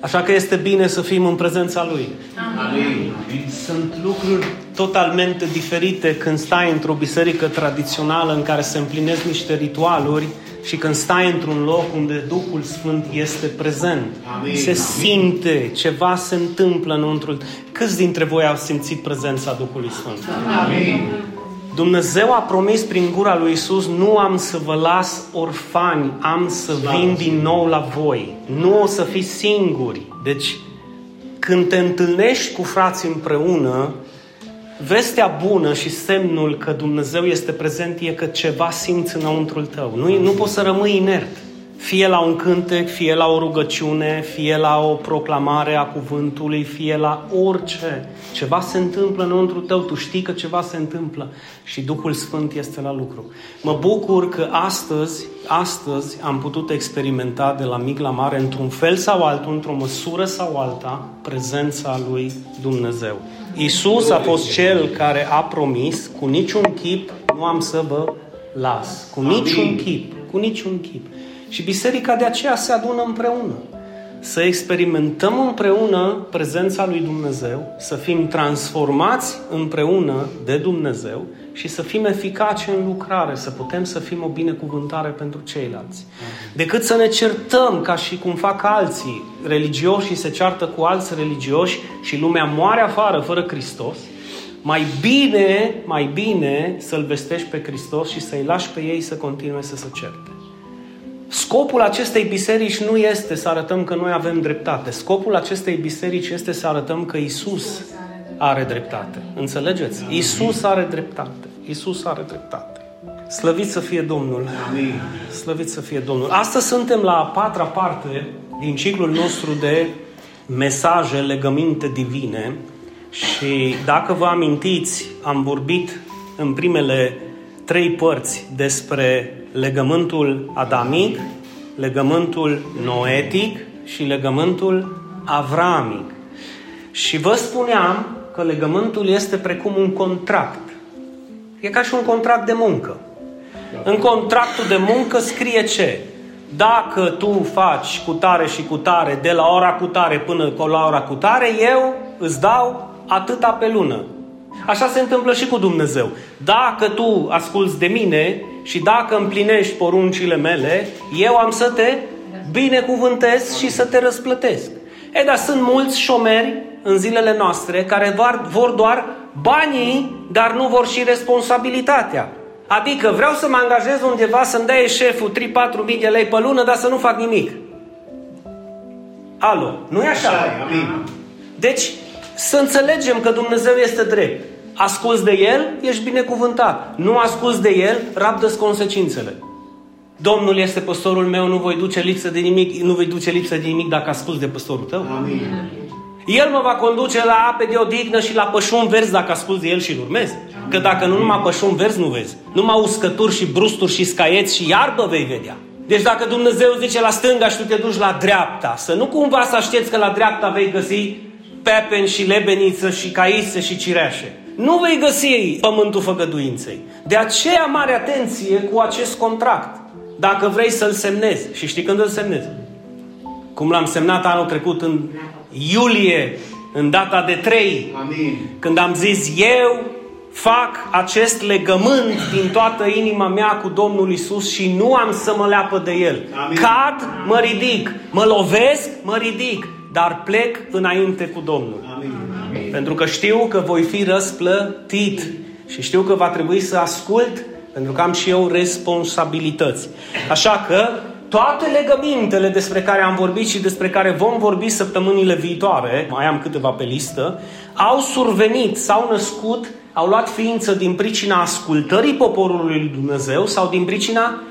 Așa că este bine să fim în prezența Lui. Amin. Sunt lucruri totalmente diferite când stai într-o biserică tradițională în care se împlinesc niște ritualuri și când stai într-un loc unde Duhul Sfânt este prezent. Amin. Se simte, ceva se întâmplă înăuntru. Câți dintre voi au simțit prezența Duhului Sfânt? Amin. Dumnezeu a promis prin gura lui Isus, nu am să vă las orfani, am să vin din nou la voi. Nu o să fiți singuri. Deci, când te întâlnești cu frații împreună, vestea bună și semnul că Dumnezeu este prezent e că ceva simți înăuntrul tău. Nu, nu poți să rămâi inert. Fie la un cântec, fie la o rugăciune, fie la o proclamare a cuvântului, fie la orice. Ceva se întâmplă înăuntru tău, tu știi că ceva se întâmplă și Duhul Sfânt este la lucru. Mă bucur că astăzi, astăzi am putut experimenta de la mic la mare, într-un fel sau altul, într-o măsură sau alta, prezența lui Dumnezeu. Isus a fost cel care a promis, cu niciun chip nu am să vă las. Cu niciun chip, cu niciun chip. Și biserica de aceea se adună împreună. Să experimentăm împreună prezența lui Dumnezeu, să fim transformați împreună de Dumnezeu și să fim eficace în lucrare, să putem să fim o binecuvântare pentru ceilalți. Decât să ne certăm ca și cum fac alții religioși și se ceartă cu alți religioși și lumea moare afară fără Hristos, mai bine, mai bine să-L vestești pe Hristos și să-i lași pe ei să continue să se certe. Scopul acestei biserici nu este să arătăm că noi avem dreptate. Scopul acestei biserici este să arătăm că Isus are dreptate. Înțelegeți? Isus are dreptate. Isus are dreptate. Slăvit să fie Domnul. Amin. Slăvit să fie Domnul. Astăzi suntem la a patra parte din ciclul nostru de mesaje, legăminte divine și dacă vă amintiți, am vorbit în primele trei părți despre legământul adamic, legământul noetic și legământul avramic. Și vă spuneam că legământul este precum un contract. E ca și un contract de muncă. În contractul de muncă scrie ce? Dacă tu faci cu tare și cu tare de la ora cu tare până la ora cu tare, eu îți dau atâta pe lună. Așa se întâmplă și cu Dumnezeu. Dacă tu asculți de mine și dacă împlinești poruncile mele, eu am să te binecuvântez și să te răsplătesc. E, dar sunt mulți șomeri în zilele noastre care vor doar banii, dar nu vor și responsabilitatea. Adică vreau să mă angajez undeva să-mi dea șeful 3-4 mii de lei pe lună, dar să nu fac nimic. Alo, nu e așa? Așa e, amin. Deci, să înțelegem că Dumnezeu este drept. Asculți de El, ești binecuvântat. Nu asculți de El, rabdă consecințele. Domnul este păstorul meu, nu voi duce lipsă de nimic, nu voi duce lipsă de nimic dacă asculți de păstorul tău. Amin. El mă va conduce la ape de odihnă și la pășuni verzi dacă asculți de El și-l urmezi. Că dacă nu numai pășuni verzi nu vezi, numai uscături și brusturi și scaieți și iarbă vei vedea. Deci dacă Dumnezeu zice la stânga și tu te duci la dreapta, să nu cumva să aștepți că la dreapta vei găsi pepen și lebeniță și caise și cireașe. Nu vei găsi pământul făgăduinței. De aceea mare atenție cu acest contract. Dacă vrei să-l semnezi. Și știi când îl semnezi? Cum l-am semnat anul trecut în iulie, în data de 3, Amin. când am zis eu fac acest legământ din toată inima mea cu Domnul Isus și nu am să mă leapă de El. Amin. Cad, mă ridic. Mă lovesc, mă ridic. Dar plec înainte cu Domnul. Amin. Pentru că știu că voi fi răsplătit și știu că va trebui să ascult pentru că am și eu responsabilități. Așa că toate legămintele despre care am vorbit și despre care vom vorbi săptămânile viitoare, mai am câteva pe listă, au survenit, s-au născut, au luat ființă din pricina ascultării poporului lui Dumnezeu sau din pricina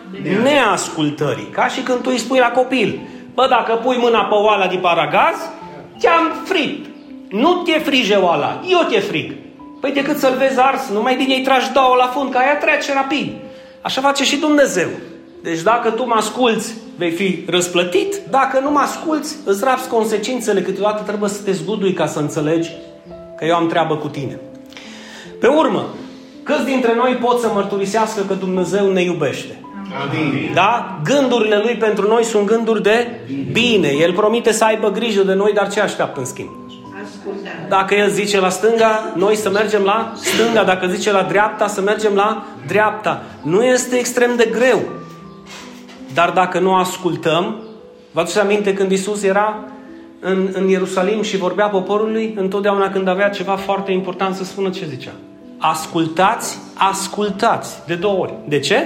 neascultării. Ca și când tu îi spui la copil, bă, dacă pui mâna pe oala de paragaz, te-am fript. Nu te frige oala, eu te frig. Păi decât să-l vezi ars, numai din ei tragi două la fund, ca aia trece rapid. Așa face și Dumnezeu. Deci dacă tu mă asculți, vei fi răsplătit. Dacă nu mă asculți, îți rapsi consecințele. Câteodată trebuie să te zgudui ca să înțelegi că eu am treabă cu tine. Pe urmă, câți dintre noi pot să mărturisească că Dumnezeu ne iubește? Amin. Da? Gândurile lui pentru noi sunt gânduri de bine. El promite să aibă grijă de noi, dar ce așteaptă în schimb? Dacă el zice la stânga, noi să mergem la stânga. Dacă zice la dreapta, să mergem la dreapta. Nu este extrem de greu. Dar dacă nu ascultăm, vă aduceți aminte când Isus era în, în Ierusalim și vorbea poporului, întotdeauna când avea ceva foarte important să spună ce zicea. Ascultați, ascultați. De două ori. De ce?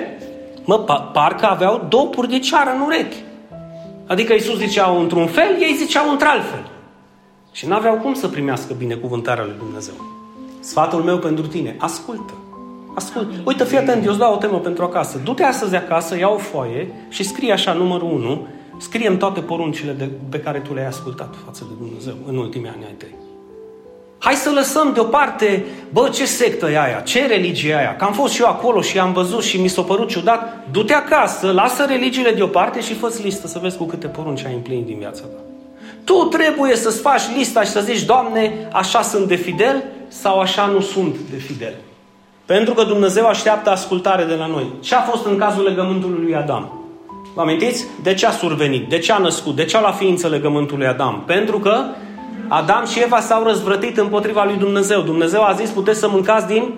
Mă, parcă aveau dopuri de ceară în urechi. Adică Isus ziceau într-un fel, ei ziceau într-alt fel. Și n-aveau cum să primească binecuvântarea lui Dumnezeu. Sfatul meu pentru tine, ascultă. Ascult. Uite, fii atent, eu îți dau o temă pentru acasă. Du-te astăzi acasă, ia o foaie și scrie așa numărul 1, scrie toate poruncile de, pe care tu le-ai ascultat față de Dumnezeu în ultimii ani ai tăi. Hai să lăsăm deoparte, bă, ce sectă e aia, ce religie e aia, că am fost și eu acolo și am văzut și mi s-a părut ciudat. Du-te acasă, lasă religiile deoparte și fă listă să vezi cu câte porunci ai împlinit din viața ta. Tu trebuie să-ți faci lista și să zici, Doamne, așa sunt de fidel sau așa nu sunt de fidel. Pentru că Dumnezeu așteaptă ascultare de la noi. Ce a fost în cazul legământului lui Adam? Vă amintiți? De ce a survenit? De ce a născut? De ce a luat ființă legământului Adam? Pentru că Adam și Eva s-au răzvrătit împotriva lui Dumnezeu. Dumnezeu a zis, puteți să mâncați din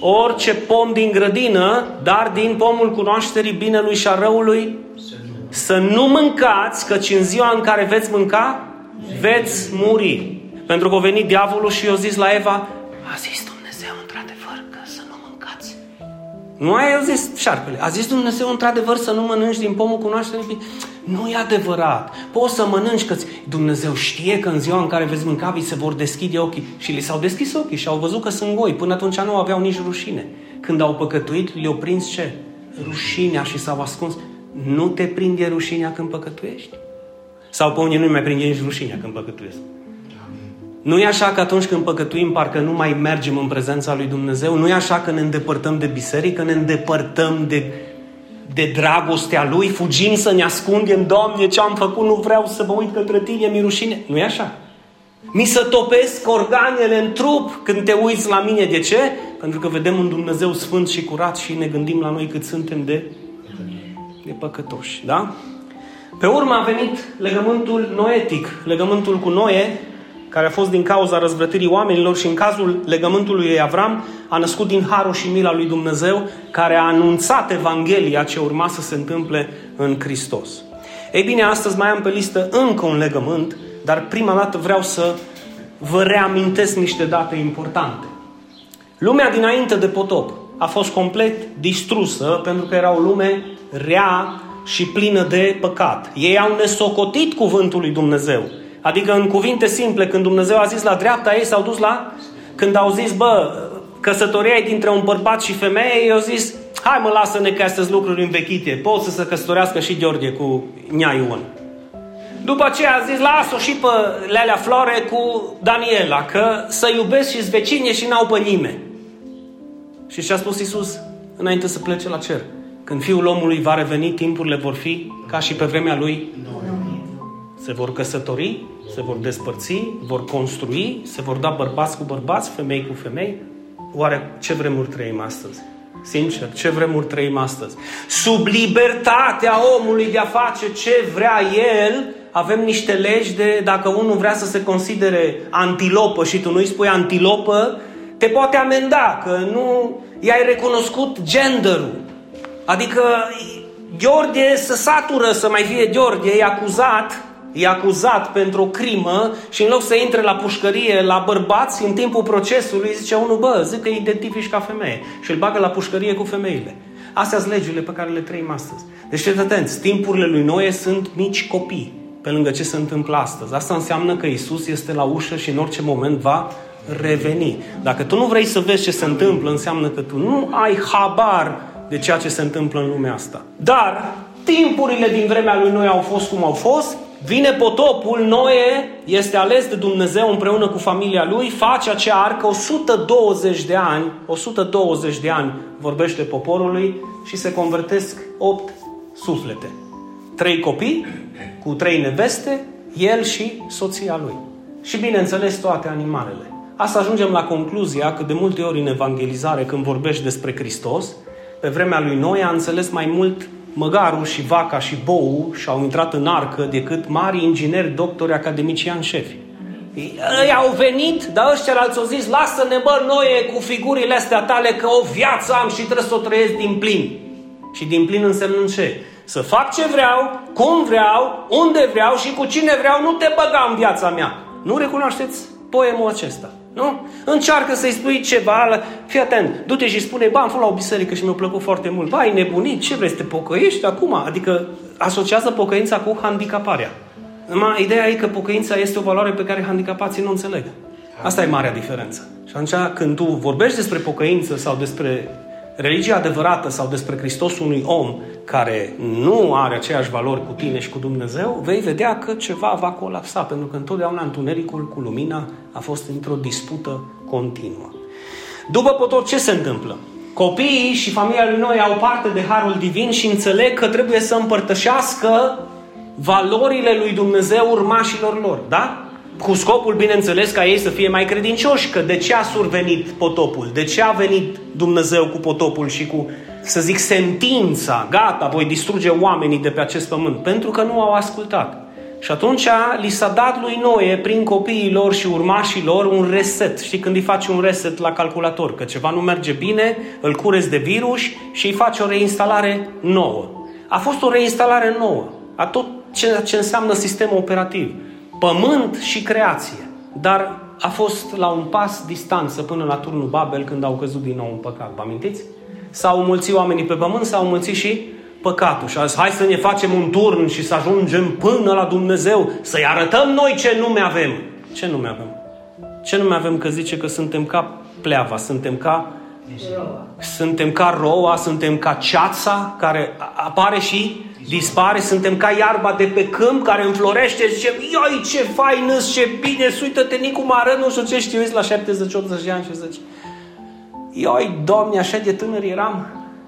orice pom din grădină, dar din pomul cunoașterii binelui și a răului să nu mâncați, căci în ziua în care veți mânca, veți muri. Pentru că a venit diavolul și i-a zis la Eva, a zis Dumnezeu într-adevăr că să nu mâncați. Nu ai zis șarpele. A zis Dumnezeu într-adevăr să nu mănânci din pomul cunoașterii nu e adevărat. Poți să mănânci că Dumnezeu știe că în ziua în care veți mânca vi se vor deschide ochii. Și li s-au deschis ochii și au văzut că sunt goi. Până atunci nu aveau nici rușine. Când au păcătuit, le-au prins ce? Rușinea și s-au ascuns. Nu te prinde rușinea când păcătuiești? Sau pe unii nu mai prinde nici rușinea când păcătuiesc? Nu e așa că atunci când păcătuim, parcă nu mai mergem în prezența lui Dumnezeu? Nu e așa că ne îndepărtăm de biserică, ne îndepărtăm de, de dragostea Lui, fugim să ne ascundem, Doamne, ce am făcut, nu vreau să mă uit către Tine, mi rușine. Nu e așa? Mi să topesc organele în trup când te uiți la mine. De ce? Pentru că vedem un Dumnezeu sfânt și curat și ne gândim la noi cât suntem de de păcătoși. Da? Pe urmă a venit legământul noetic, legământul cu Noe, care a fost din cauza răzvrătirii oamenilor și în cazul legământului lui Avram a născut din harul și mila lui Dumnezeu care a anunțat Evanghelia ce urma să se întâmple în Hristos. Ei bine, astăzi mai am pe listă încă un legământ, dar prima dată vreau să vă reamintesc niște date importante. Lumea dinainte de potop a fost complet distrusă pentru că era o lume rea și plină de păcat. Ei au nesocotit cuvântul lui Dumnezeu. Adică în cuvinte simple, când Dumnezeu a zis la dreapta, ei s-au dus la... Când au zis, bă, căsătoria e dintre un bărbat și femeie, ei au zis, hai mă, lasă-ne că astea lucruri învechite. Pot să se căsătorească și Gheorghe cu Nia Ion. După aceea a zis, las-o și pe Lelea Flore cu Daniela, că să iubesc și vecine și n-au pe nimeni. Și ce a spus Isus înainte să plece la cer? Când Fiul omului va reveni, timpurile vor fi ca și pe vremea lui. Se vor căsători, se vor despărți, vor construi, se vor da bărbați cu bărbați, femei cu femei. Oare ce vremuri trăim astăzi? Sincer, ce vremuri trăim astăzi? Sub libertatea omului de a face ce vrea el, avem niște legi de dacă unul vrea să se considere antilopă și tu nu-i spui antilopă, te poate amenda că nu i-ai recunoscut genderul. Adică Gheorghe să satură să mai fie Gheorghe, e acuzat, e acuzat pentru o crimă și în loc să intre la pușcărie la bărbați, în timpul procesului zice unul, bă, zic că identifici ca femeie și îl bagă la pușcărie cu femeile. Astea sunt legile pe care le trăim astăzi. Deci fiți atenți, timpurile lui Noe sunt mici copii pe lângă ce se întâmplă astăzi. Asta înseamnă că Isus este la ușă și în orice moment va reveni. Dacă tu nu vrei să vezi ce se întâmplă, înseamnă că tu nu ai habar de ceea ce se întâmplă în lumea asta. Dar timpurile din vremea lui Noe au fost cum au fost, vine potopul, Noe este ales de Dumnezeu împreună cu familia lui, face acea arcă 120 de ani, 120 de ani vorbește poporului și se convertesc 8 suflete. Trei copii cu trei neveste, el și soția lui. Și bineînțeles toate animalele. Asta ajungem la concluzia că de multe ori în evangelizare, când vorbești despre Hristos, pe vremea lui Noe a înțeles mai mult măgarul și vaca și bou și au intrat în arcă decât mari ingineri, doctori, academiciani, șefi. Ei au venit, dar ăștia alții au zis, lasă-ne bă noi cu figurile astea tale că o viață am și trebuie să o trăiesc din plin. Și din plin însemnând ce? Să fac ce vreau, cum vreau, unde vreau și cu cine vreau, nu te băga în viața mea. Nu recunoașteți poemul acesta? Nu? Încearcă să-i spui ceva, fii atent, du-te și spune, ba, am fost la o biserică și mi-a plăcut foarte mult, ba, ai nebunit, ce vrei să te pocăiești acum? Adică asociază pocăința cu handicaparea. Numai ideea e că pocăința este o valoare pe care handicapații nu înțeleg. Asta e marea diferență. Și atunci când tu vorbești despre pocăință sau despre religia adevărată sau despre Hristos unui om care nu are aceeași valori cu tine și cu Dumnezeu, vei vedea că ceva va colapsa, pentru că întotdeauna întunericul cu lumina a fost într-o dispută continuă. După potop, ce se întâmplă? Copiii și familia lui Noi au parte de Harul Divin și înțeleg că trebuie să împărtășească valorile lui Dumnezeu urmașilor lor, da? Cu scopul, bineînțeles, ca ei să fie mai credincioși, că de ce a survenit potopul? De ce a venit Dumnezeu cu potopul și cu, să zic, sentința, gata, voi distruge oamenii de pe acest pământ? Pentru că nu au ascultat. Și atunci li s-a dat lui Noe, prin copiii lor și urmașii lor, un reset. Știi când îi faci un reset la calculator? Că ceva nu merge bine, îl curezi de virus și îi faci o reinstalare nouă. A fost o reinstalare nouă a tot ceea ce înseamnă sistem operativ. Pământ și creație. Dar a fost la un pas distanță până la turnul Babel când au căzut din nou în păcat. Vă amintiți? S-au mulțit oamenii pe pământ, s-au mulțit și păcatul. Și a zis, hai să ne facem un turn și să ajungem până la Dumnezeu, să-i arătăm noi ce nume avem. Ce nume avem? Ce nume avem că zice că suntem ca pleava, suntem ca suntem ca roa, suntem ca ceața care apare și dispare, suntem ca iarba de pe câmp care înflorește, zice, ioi ce fain ce bine, uită-te Nicu Mară, nu știu ce știu, la 70-80 de ani și zice, ioi, domne, așa de tânăr eram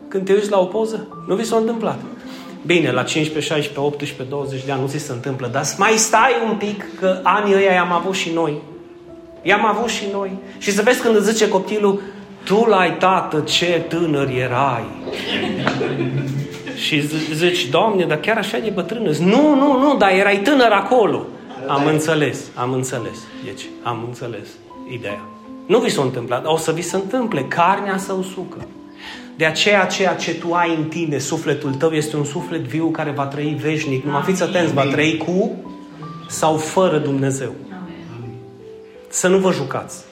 când te uiți la o poză, nu vi s-a întâmplat. Bine, la 15, 16, 18, 20 de ani nu ți se întâmplă, dar mai stai un pic că anii ăia i-am avut și noi. I-am avut și noi. Și să vezi când îți zice copilul, tu l-ai tată, ce tânăr erai. Și zici, Doamne, dar chiar așa de bătrână? Nu, nu, nu, dar erai tânăr acolo. Am înțeles, am înțeles. Deci, am înțeles ideea. Nu vi s-a întâmplat, o să vi se întâmple. Carnea să usucă. De aceea, ceea ce tu ai în tine, sufletul tău, este un suflet viu care va trăi veșnic. Nu fiți atenți, va trăi cu sau fără Dumnezeu. Să nu vă jucați.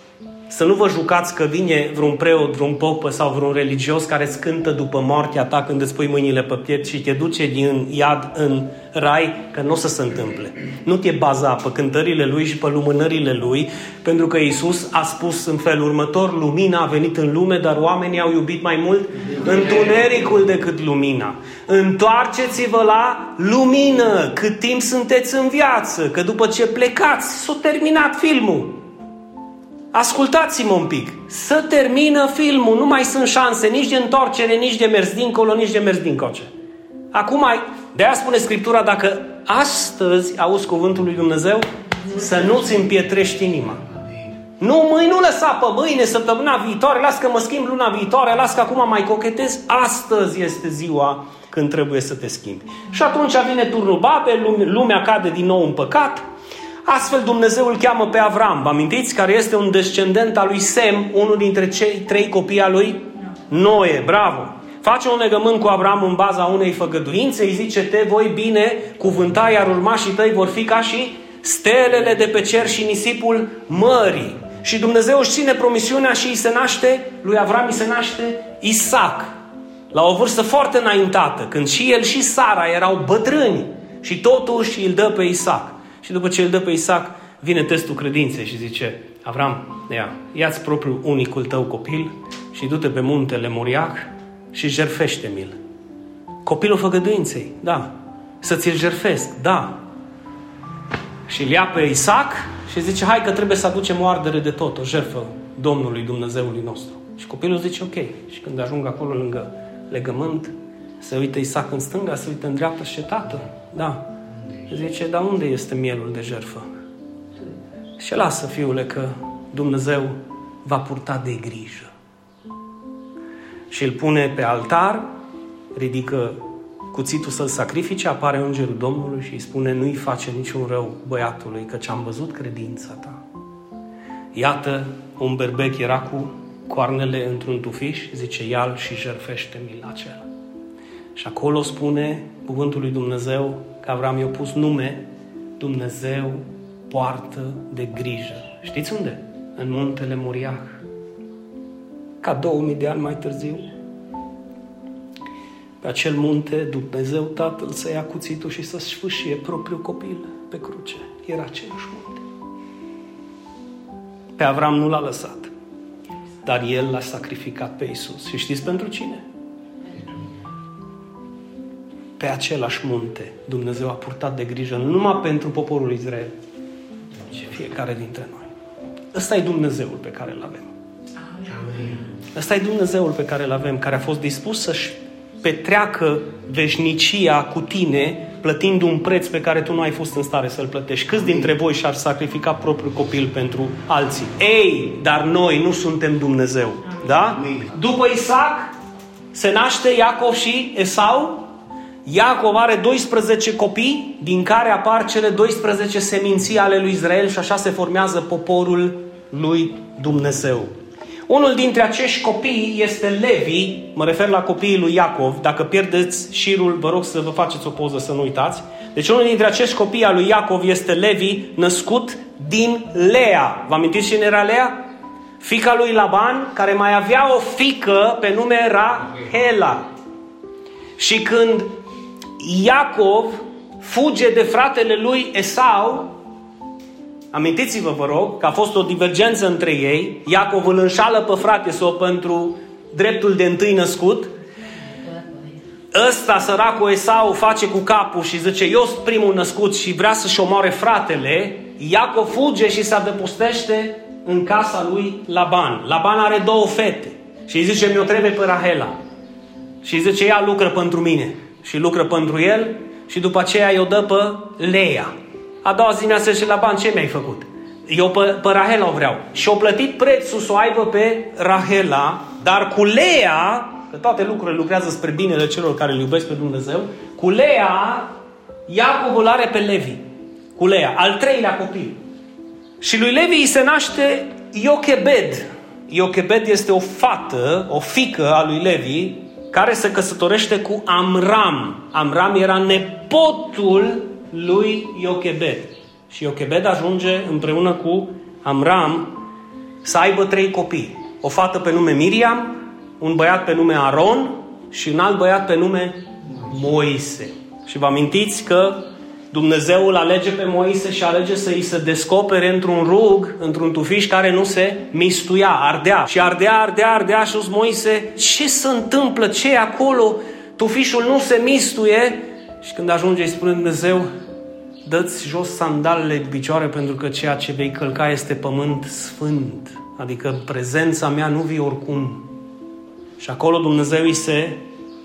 Să nu vă jucați că vine vreun preot, vreun popă sau vreun religios care îți cântă după moartea ta când îți pui mâinile pe piept și te duce din iad în rai, că nu o să se întâmple. Nu te baza pe cântările lui și pe lumânările lui, pentru că Isus a spus în felul următor, lumina a venit în lume, dar oamenii au iubit mai mult întunericul decât lumina. Întoarceți-vă la lumină cât timp sunteți în viață, că după ce plecați, s-a terminat filmul. Ascultați-mă un pic. Să termină filmul. Nu mai sunt șanse nici de întoarcere, nici de mers dincolo, nici de mers dincoce. Acum, de aia spune Scriptura, dacă astăzi auzi cuvântul lui Dumnezeu, să nu-ți împietrești inima. Nu, mâine nu lăsa pe mâine, săptămâna viitoare, las că mă schimb luna viitoare, las că acum mai cochetez. Astăzi este ziua când trebuie să te schimbi. Și atunci vine turnul Babel, lumea cade din nou în păcat, Astfel Dumnezeu îl cheamă pe Avram, vă amintiți? Care este un descendent al lui Sem, unul dintre cei trei copii al lui Noe. Bravo! Face un legământ cu Avram în baza unei făgăduințe, îi zice, te voi bine cuvânta, iar urmașii tăi vor fi ca și stelele de pe cer și nisipul mării. Și Dumnezeu își ține promisiunea și îi se naște, lui Avram îi se naște Isaac. La o vârstă foarte înaintată, când și el și Sara erau bătrâni. Și totuși îl dă pe Isaac. Și după ce îl dă pe Isaac, vine testul credinței și zice, Avram, ia, ia-ți propriul unicul tău copil și du-te pe muntele Moriac și jerfește-mi-l. Copilul făgăduinței, da. Să ți-l jerfesc, da. Și îl ia pe Isaac și zice, hai că trebuie să aducem o ardere de tot, o jerfă Domnului Dumnezeului nostru. Și copilul zice, ok. Și când ajung acolo lângă legământ, se uită Isaac în stânga, se uită în dreapta și tată, da, Zice, dar unde este mielul de jertfă? Și lasă, fiule, că Dumnezeu va purta de grijă. Și îl pune pe altar, ridică cuțitul să-l sacrifice, apare îngerul Domnului și îi spune nu-i face niciun rău băiatului, căci am văzut credința ta. Iată, un berbec era cu coarnele într-un tufiș, zice, ia și jerfește-mi acela. Și acolo spune cuvântul lui Dumnezeu că Avram i-a pus nume, Dumnezeu poartă de grijă. Știți unde? În muntele Moriah. Ca 2000 de ani mai târziu. Pe acel munte, Dumnezeu Tatăl să ia cuțitul și să sfâșie propriul copil pe cruce. Era același munte. Pe Avram nu l-a lăsat, dar el l-a sacrificat pe Isus. Și știți pentru cine? Pe același munte Dumnezeu a purtat de grijă nu numai pentru poporul Israel, ci fiecare dintre noi. Ăsta e Dumnezeul pe care îl avem. Ăsta e Dumnezeul pe care îl avem, care a fost dispus să-și petreacă veșnicia cu tine, plătind un preț pe care tu nu ai fost în stare să-l plătești. Câți dintre voi și-ar sacrifica propriul copil pentru alții? Ei, dar noi nu suntem Dumnezeu. Da? După Isaac se naște Iacov și Esau. Iacov are 12 copii, din care apar cele 12 seminții ale lui Israel și așa se formează poporul lui Dumnezeu. Unul dintre acești copii este Levi, mă refer la copiii lui Iacov. Dacă pierdeți șirul, vă rog să vă faceți o poză să nu uitați. Deci unul dintre acești copii al lui Iacov este Levi, născut din Lea. Vă amintiți cine era Lea? Fica lui Laban, care mai avea o fică pe nume Rahela. Și când Iacov fuge de fratele lui Esau, Amintiți-vă, vă rog, că a fost o divergență între ei. Iacov îl înșală pe frate sau pentru dreptul de întâi născut. Ăsta, săracul Esau, face cu capul și zice, eu sunt primul născut și vrea să-și omoare fratele. Iacov fuge și se adăpostește în casa lui Laban. Laban are două fete și îi zice, mi-o trebuie pe Rahela. Și îi zice, ea lucră pentru mine. Și lucră pentru el și după aceea i-o dă pe Leia. A doua zi mi-a și la bani, ce mi-ai făcut? Eu pe, pe Rahela o vreau. Și o plătit prețul să o aibă pe Rahela, dar cu Lea, că toate lucrurile lucrează spre binele celor care îl iubesc pe Dumnezeu, cu Lea, Iacov are pe Levi. Cu Lea, al treilea copil. Și lui Levi îi se naște Iochebed. Iochebed este o fată, o fică a lui Levi, care se căsătorește cu Amram. Amram era nepotul lui Iochebed. Și Iochebed ajunge împreună cu Amram să aibă trei copii. O fată pe nume Miriam, un băiat pe nume Aron și un alt băiat pe nume Moise. Și vă amintiți că Dumnezeu îl alege pe Moise și alege să îi se descopere într-un rug, într-un tufiș care nu se mistuia, ardea. Și ardea, ardea, ardea și Moise, ce se întâmplă, ce e acolo? Tufișul nu se mistuie și când ajunge îi spune Dumnezeu, dă-ți jos sandalele de picioare pentru că ceea ce vei călca este pământ sfânt. Adică în prezența mea nu vii oricum. Și acolo Dumnezeu îi se,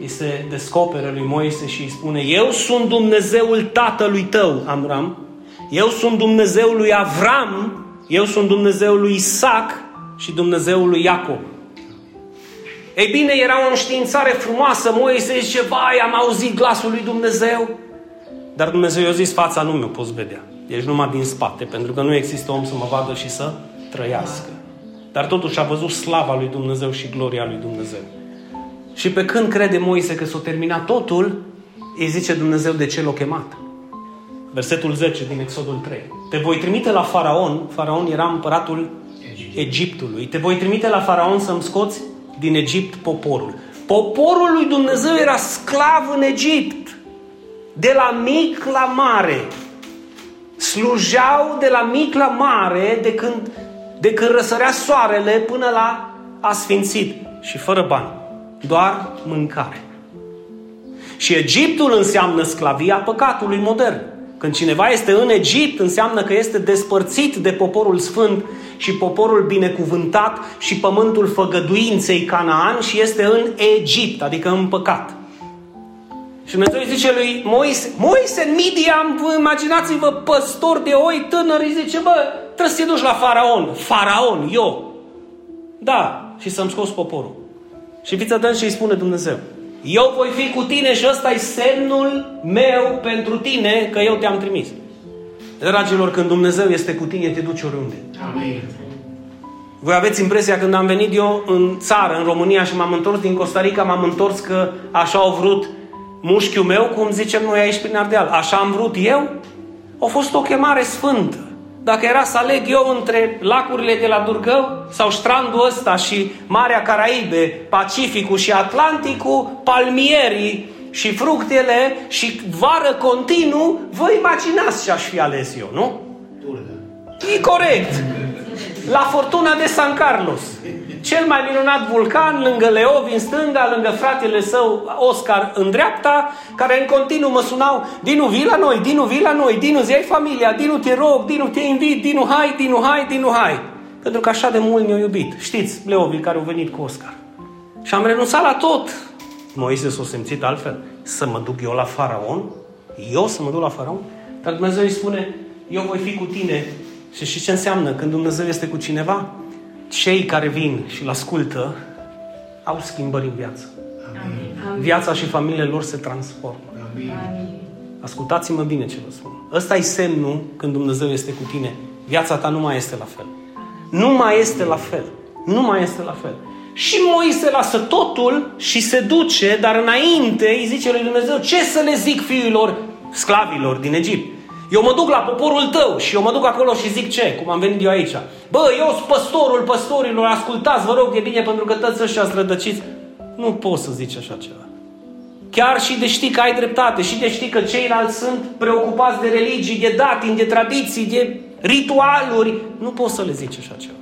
îi se descoperă lui Moise și îi spune Eu sunt Dumnezeul tatălui tău, Amram. Eu sunt Dumnezeul lui Avram. Eu sunt Dumnezeul lui Isaac și Dumnezeul lui Iacob. Ei bine, era o înștiințare frumoasă. Moise zice, vai, am auzit glasul lui Dumnezeu. Dar Dumnezeu i-a zis, fața nu mi-o poți vedea. Ești numai din spate, pentru că nu există om să mă vadă și să trăiască. Dar totuși a văzut slava lui Dumnezeu și gloria lui Dumnezeu. Și pe când crede Moise că s-a terminat totul, îi zice Dumnezeu de ce l-a chemat. Versetul 10 din Exodul 3. Te voi trimite la Faraon, Faraon era împăratul Egiptului. Te voi trimite la Faraon să-mi scoți din Egipt poporul. Poporul lui Dumnezeu era sclav în Egipt. De la mic la mare. Slujeau de la mic la mare de când, de când răsărea soarele până la asfințit. Și fără bani. Doar mâncare. Și Egiptul înseamnă sclavia păcatului modern. Când cineva este în Egipt, înseamnă că este despărțit de poporul sfânt și poporul binecuvântat și pământul făgăduinței Canaan și este în Egipt, adică în păcat. Și Dumnezeu îi zice lui Moise, Moise, în Midian, imaginați-vă păstor de oi tânăr, îi zice, bă, trebuie să te duci la faraon. Faraon, eu. Da, și să-mi scos poporul. Și fiți atenți și îi spune Dumnezeu. Eu voi fi cu tine și ăsta e semnul meu pentru tine că eu te-am trimis. Dragilor, când Dumnezeu este cu tine, te duci oriunde. Amin. Voi aveți impresia când am venit eu în țară, în România și m-am întors din Costa Rica, m-am întors că așa au vrut mușchiul meu, cum zicem noi aici prin Ardeal. Așa am vrut eu? A fost o chemare sfântă. Dacă era să aleg eu între lacurile de la Durgău sau strandul ăsta și Marea Caraibe, Pacificul și Atlanticul, palmierii și fructele și vară continuu, vă imaginați ce aș fi ales eu, nu? E corect. La Fortuna de San Carlos. Cel mai minunat vulcan, lângă Leovi în stânga, lângă fratele său Oscar în dreapta, care în continuu mă sunau, Dinu, vii la noi, Dinu, vii la noi, Dinu, zi familia, Dinu, te rog, Dinu, te invit, Dinu, hai, Dinu, hai, Dinu, hai. Pentru că așa de mult ne-au iubit. Știți, Leovi care au venit cu Oscar. Și am renunțat la tot. Moise s-a simțit altfel. Să mă duc eu la faraon? Eu să mă duc la faraon? Dar Dumnezeu îi spune, eu voi fi cu tine. Și știți ce înseamnă când Dumnezeu este cu cineva? Cei care vin și îl ascultă au schimbări în viață. Amin. Viața și familiile lor se transformă. Amin. Ascultați-mă bine ce vă spun. Ăsta e semnul când Dumnezeu este cu tine. Viața ta nu mai este la fel. Nu mai este la fel. Nu mai este la fel. Și Moise lasă totul și se duce, dar înainte îi zice lui Dumnezeu, ce să le zic fiilor sclavilor din Egipt? Eu mă duc la poporul tău și eu mă duc acolo și zic ce? Cum am venit eu aici. Bă, eu sunt păstorul păstorilor, ascultați, vă rog, e bine pentru că toți ăștia sunt rădăciți. Nu poți să zici așa ceva. Chiar și de știi că ai dreptate, și de știi că ceilalți sunt preocupați de religii, de datini, de tradiții, de ritualuri, nu poți să le zici așa ceva.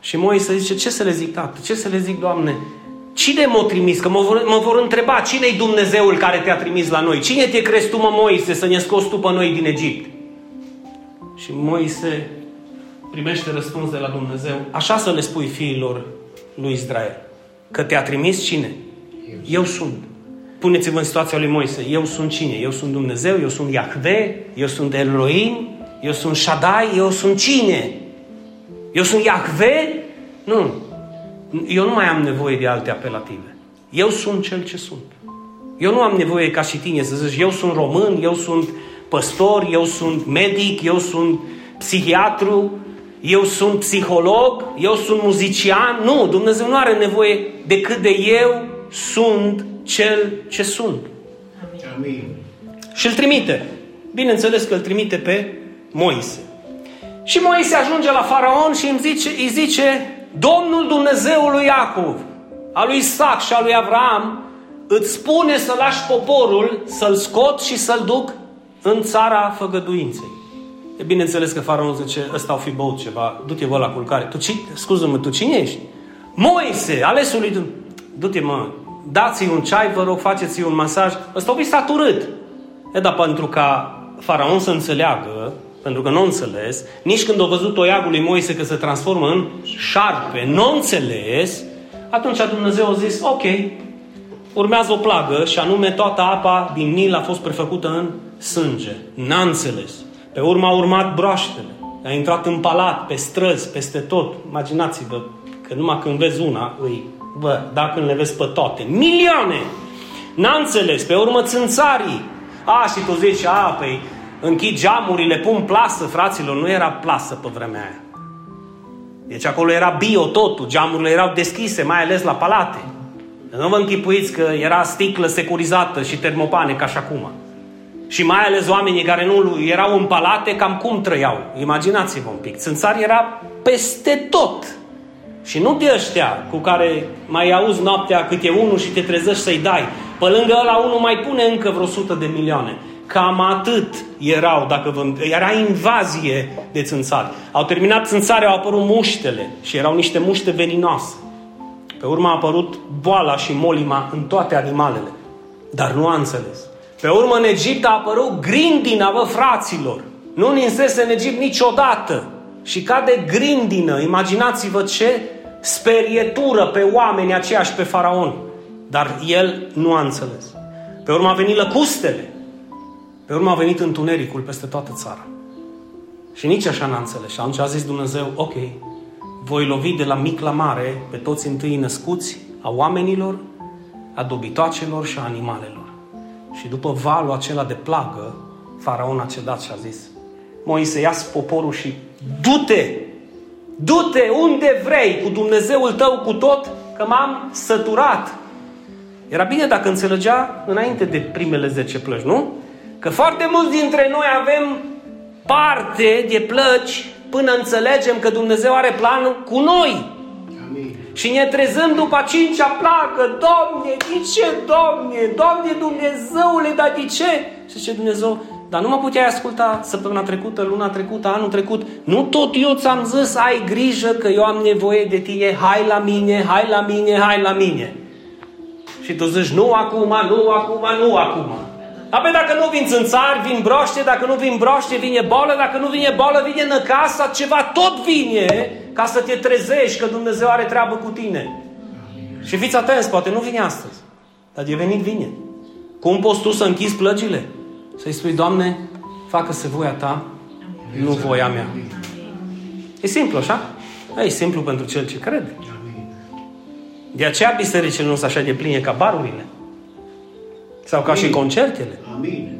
Și Moise zice, ce să le zic, tată? Ce să le zic, Doamne? Cine m-a trimis? Că mă vor, mă vor întreba, cine e Dumnezeul care te-a trimis la noi? Cine te crezi tu, mă, Moise, să ne scoți tu pe noi din Egipt? Și Moise primește răspuns de la Dumnezeu. Așa să le spui fiilor lui Israel. Că te-a trimis cine? Eu, eu sunt. Puneți-vă în situația lui Moise. Eu sunt cine? Eu sunt Dumnezeu, eu sunt Iahve, eu sunt Elohim, eu sunt Shaddai, eu sunt cine? Eu sunt Iahve? Nu. Eu nu mai am nevoie de alte apelative. Eu sunt cel ce sunt. Eu nu am nevoie ca și tine să zici, eu sunt român, eu sunt păstor, eu sunt medic, eu sunt psihiatru, eu sunt psiholog, eu sunt muzician. Nu, Dumnezeu nu are nevoie decât de eu sunt cel ce sunt. Amin. Și îl trimite. Bineînțeles că îl trimite pe Moise. Și Moise ajunge la faraon și îi zice, îi zice Domnul Dumnezeului Iacov, a lui Isaac și a lui Avram, îți spune să lași poporul, să-l scot și să-l duc în țara făgăduinței. E bineînțeles că faraonul zice, ăsta au fi băut ceva, du-te vă la culcare. Tu, ci, scuză-mă, tu cine ești? Moise, alesul lui Dumnezeu. Du-te mă, dați-i un ceai, vă rog, faceți-i un masaj. Ăsta o fi saturât. E, dar pentru ca faraon să înțeleagă pentru că nu înțeles, nici când a văzut toiagul lui Moise că se transformă în șarpe, nu înțeles, atunci Dumnezeu a zis, ok, urmează o plagă și anume toată apa din Nil a fost prefăcută în sânge. N-a înțeles. Pe urmă a urmat broaștele. A intrat în palat, pe străzi, peste tot. Imaginați-vă că numai când vezi una, îi, bă, dacă le vezi pe toate, milioane! N-a înțeles. Pe urmă țânțarii. A, și tu zici, a, păi, închid geamurile, pun plasă, fraților, nu era plasă pe vremea aia. Deci acolo era bio totul, geamurile erau deschise, mai ales la palate. Nu vă închipuiți că era sticlă securizată și termopane ca și acum. Și mai ales oamenii care nu erau în palate, cam cum trăiau. Imaginați-vă un pic. Țânțar era peste tot. Și nu de ăștia cu care mai auzi noaptea câte unul și te trezești să-i dai. Pe lângă ăla unul mai pune încă vreo sută de milioane. Cam atât erau, dacă vă, era invazie de țânțari. Au terminat țânțarea, au apărut muștele și erau niște muște veninoase. Pe urmă a apărut boala și molima în toate animalele. Dar nu a înțeles. Pe urmă în Egipt a apărut grindina, vă fraților. Nu ninsese în Egipt niciodată. Și ca de grindină, imaginați-vă ce sperietură pe oameni aceiași pe faraon. Dar el nu a înțeles. Pe urmă a venit lăcustele. Pe urmă a venit întunericul peste toată țara. Și nici așa n-a înțeles. Și atunci a zis Dumnezeu, ok, voi lovi de la mic la mare pe toți întâi născuți a oamenilor a dobitoacelor și a animalelor. Și după valul acela de plagă, faraon a cedat și a zis, Moise, ia poporul și du-te! Du-te unde vrei cu Dumnezeul tău cu tot, că m-am săturat. Era bine dacă înțelegea înainte de primele 10 plăci, nu? Că foarte mulți dintre noi avem parte de plăci până înțelegem că Dumnezeu are plan cu noi. Amin. Și ne trezăm după a cincea placă, Doamne, de ce, Doamne, Doamne Dumnezeule, dar de ce? Și ce Dumnezeu, dar nu mă puteai asculta săptămâna trecută, luna trecută, anul trecut. Nu tot eu ți-am zis, ai grijă că eu am nevoie de tine, hai la mine, hai la mine, hai la mine. Și tu zici, nu acum, nu acum, nu acum. Apoi dacă nu vin țânțari, vin broște, dacă nu vin broște, vine boală, dacă nu vine boală, vine năcasa, ceva tot vine ca să te trezești că Dumnezeu are treabă cu tine. Și fiți atenți, poate nu vine astăzi, dar de venit vine. Cum poți tu să închizi plăgile? Să-i spui, Doamne, facă-se voia Ta, nu voia mea. E simplu, așa? E simplu pentru cel ce crede. De aceea bisericile nu sunt așa de pline ca barurile. Sau ca Amin. și concertele. Amin.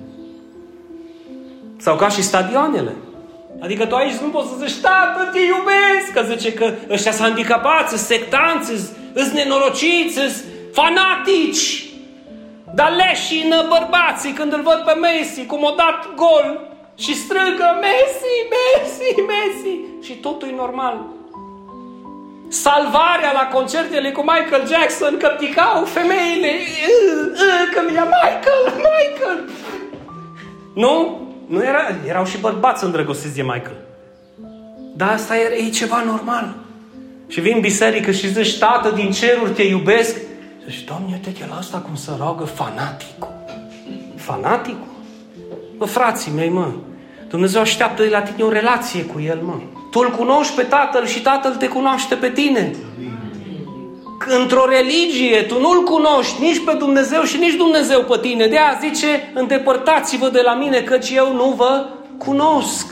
Sau ca și stadioanele. Adică tu aici nu poți să zici, tată, te iubesc, că zice că ăștia sunt handicapați, sunt sectanți, sunt nenorociți, sunt fanatici. Dar leșină bărbații când îl văd pe Messi, cum a dat gol și strigă Messi, Messi, Messi și totul e normal. Salvarea la concertele cu Michael Jackson, că picau femeile, că mi-a Michael, Michael. Nu? Nu era, erau și bărbați îndrăgostiți de Michael. Dar asta era, e ceva normal. Și vin biserică și zici, Tată din ceruri te iubesc. Zici, Doamne, uite la asta cum să roagă fanaticul. Fanaticul? Bă, frații mei, mă, Dumnezeu așteaptă de la tine o relație cu El, mă. Tu îl cunoști pe Tatăl și Tatăl te cunoaște pe tine. Într-o religie, tu nu-L cunoști nici pe Dumnezeu și nici Dumnezeu pe tine. De aia zice, îndepărtați-vă de la mine, căci eu nu vă cunosc.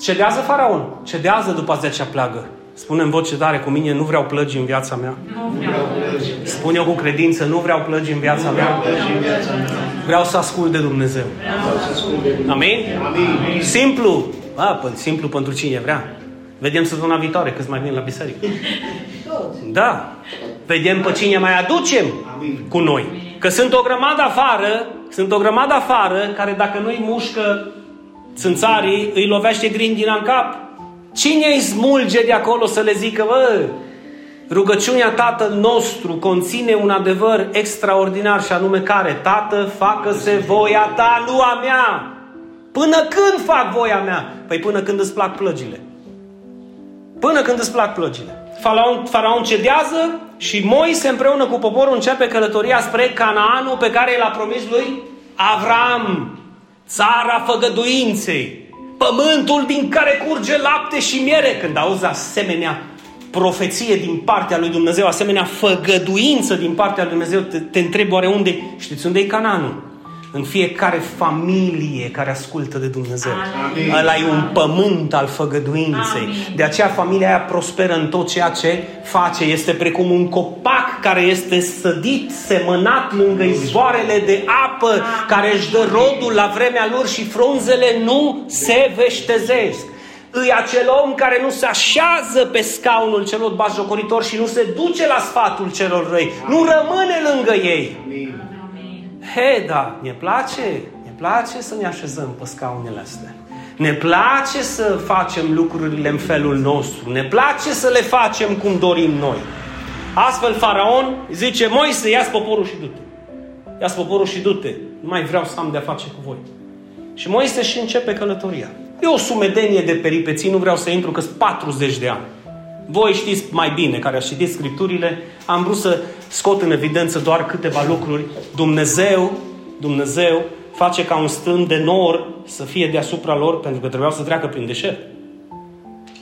Cedează faraon, cedează după a zecea pleagă. Spune în voce tare cu mine, nu vreau plăgi în viața mea. Nu vreau plăgi. Spune-o cu credință, nu vreau plăgi în viața mea. Vreau să ascult de Dumnezeu. Amin? Amin. Simplu. A, pă, simplu pentru cine vrea. Vedem săptămâna viitoare, câți mai vin la biserică. Da. Vedem pe cine mai aducem cu noi. Că sunt o grămadă afară, sunt o grămadă afară, care dacă nu-i mușcă țânțarii, îi lovește grindina în cap. Cine îi smulge de acolo să le zică, bă, rugăciunea Tatăl nostru conține un adevăr extraordinar și anume care? Tată, facă-se voia ta, nu a mea. Până când fac voia mea? Păi până când îți plac plăgile. Până când îți plac plăgile. Faraon, faraon cedează și Moise împreună cu poporul începe călătoria spre Canaanul pe care l-a promis lui Avram. Țara făgăduinței pământul din care curge lapte și miere. Când auzi asemenea profeție din partea lui Dumnezeu, asemenea făgăduință din partea lui Dumnezeu, te, te întrebi oare unde, știți unde e Cananul? În fiecare familie care ascultă de Dumnezeu. Amin. Ăla e un pământ al făgăduinței. Amin. De aceea familia aia prosperă în tot ceea ce face. Este precum un copac care este sădit, semănat lângă izvoarele de apă, Amin. care își dă rodul la vremea lor și frunzele nu se veștezesc îi acel om care nu se așează pe scaunul celor bazjocoritori și nu se duce la sfatul celor răi. Nu rămâne lângă ei. Amin. He, da, ne place, ne place să ne așezăm pe scaunele astea. Ne place să facem lucrurile în felul nostru. Ne place să le facem cum dorim noi. Astfel faraon zice, Moise, ia poporul și du-te. ia poporul și du-te. Nu mai vreau să am de-a face cu voi. Și Moise și începe călătoria. E o sumedenie de peripeții, nu vreau să intru, că 40 de ani. Voi știți mai bine, care ați citit Scripturile, am vrut să scot în evidență doar câteva lucruri. Dumnezeu, Dumnezeu face ca un stân de nor să fie deasupra lor, pentru că trebuiau să treacă prin deșert.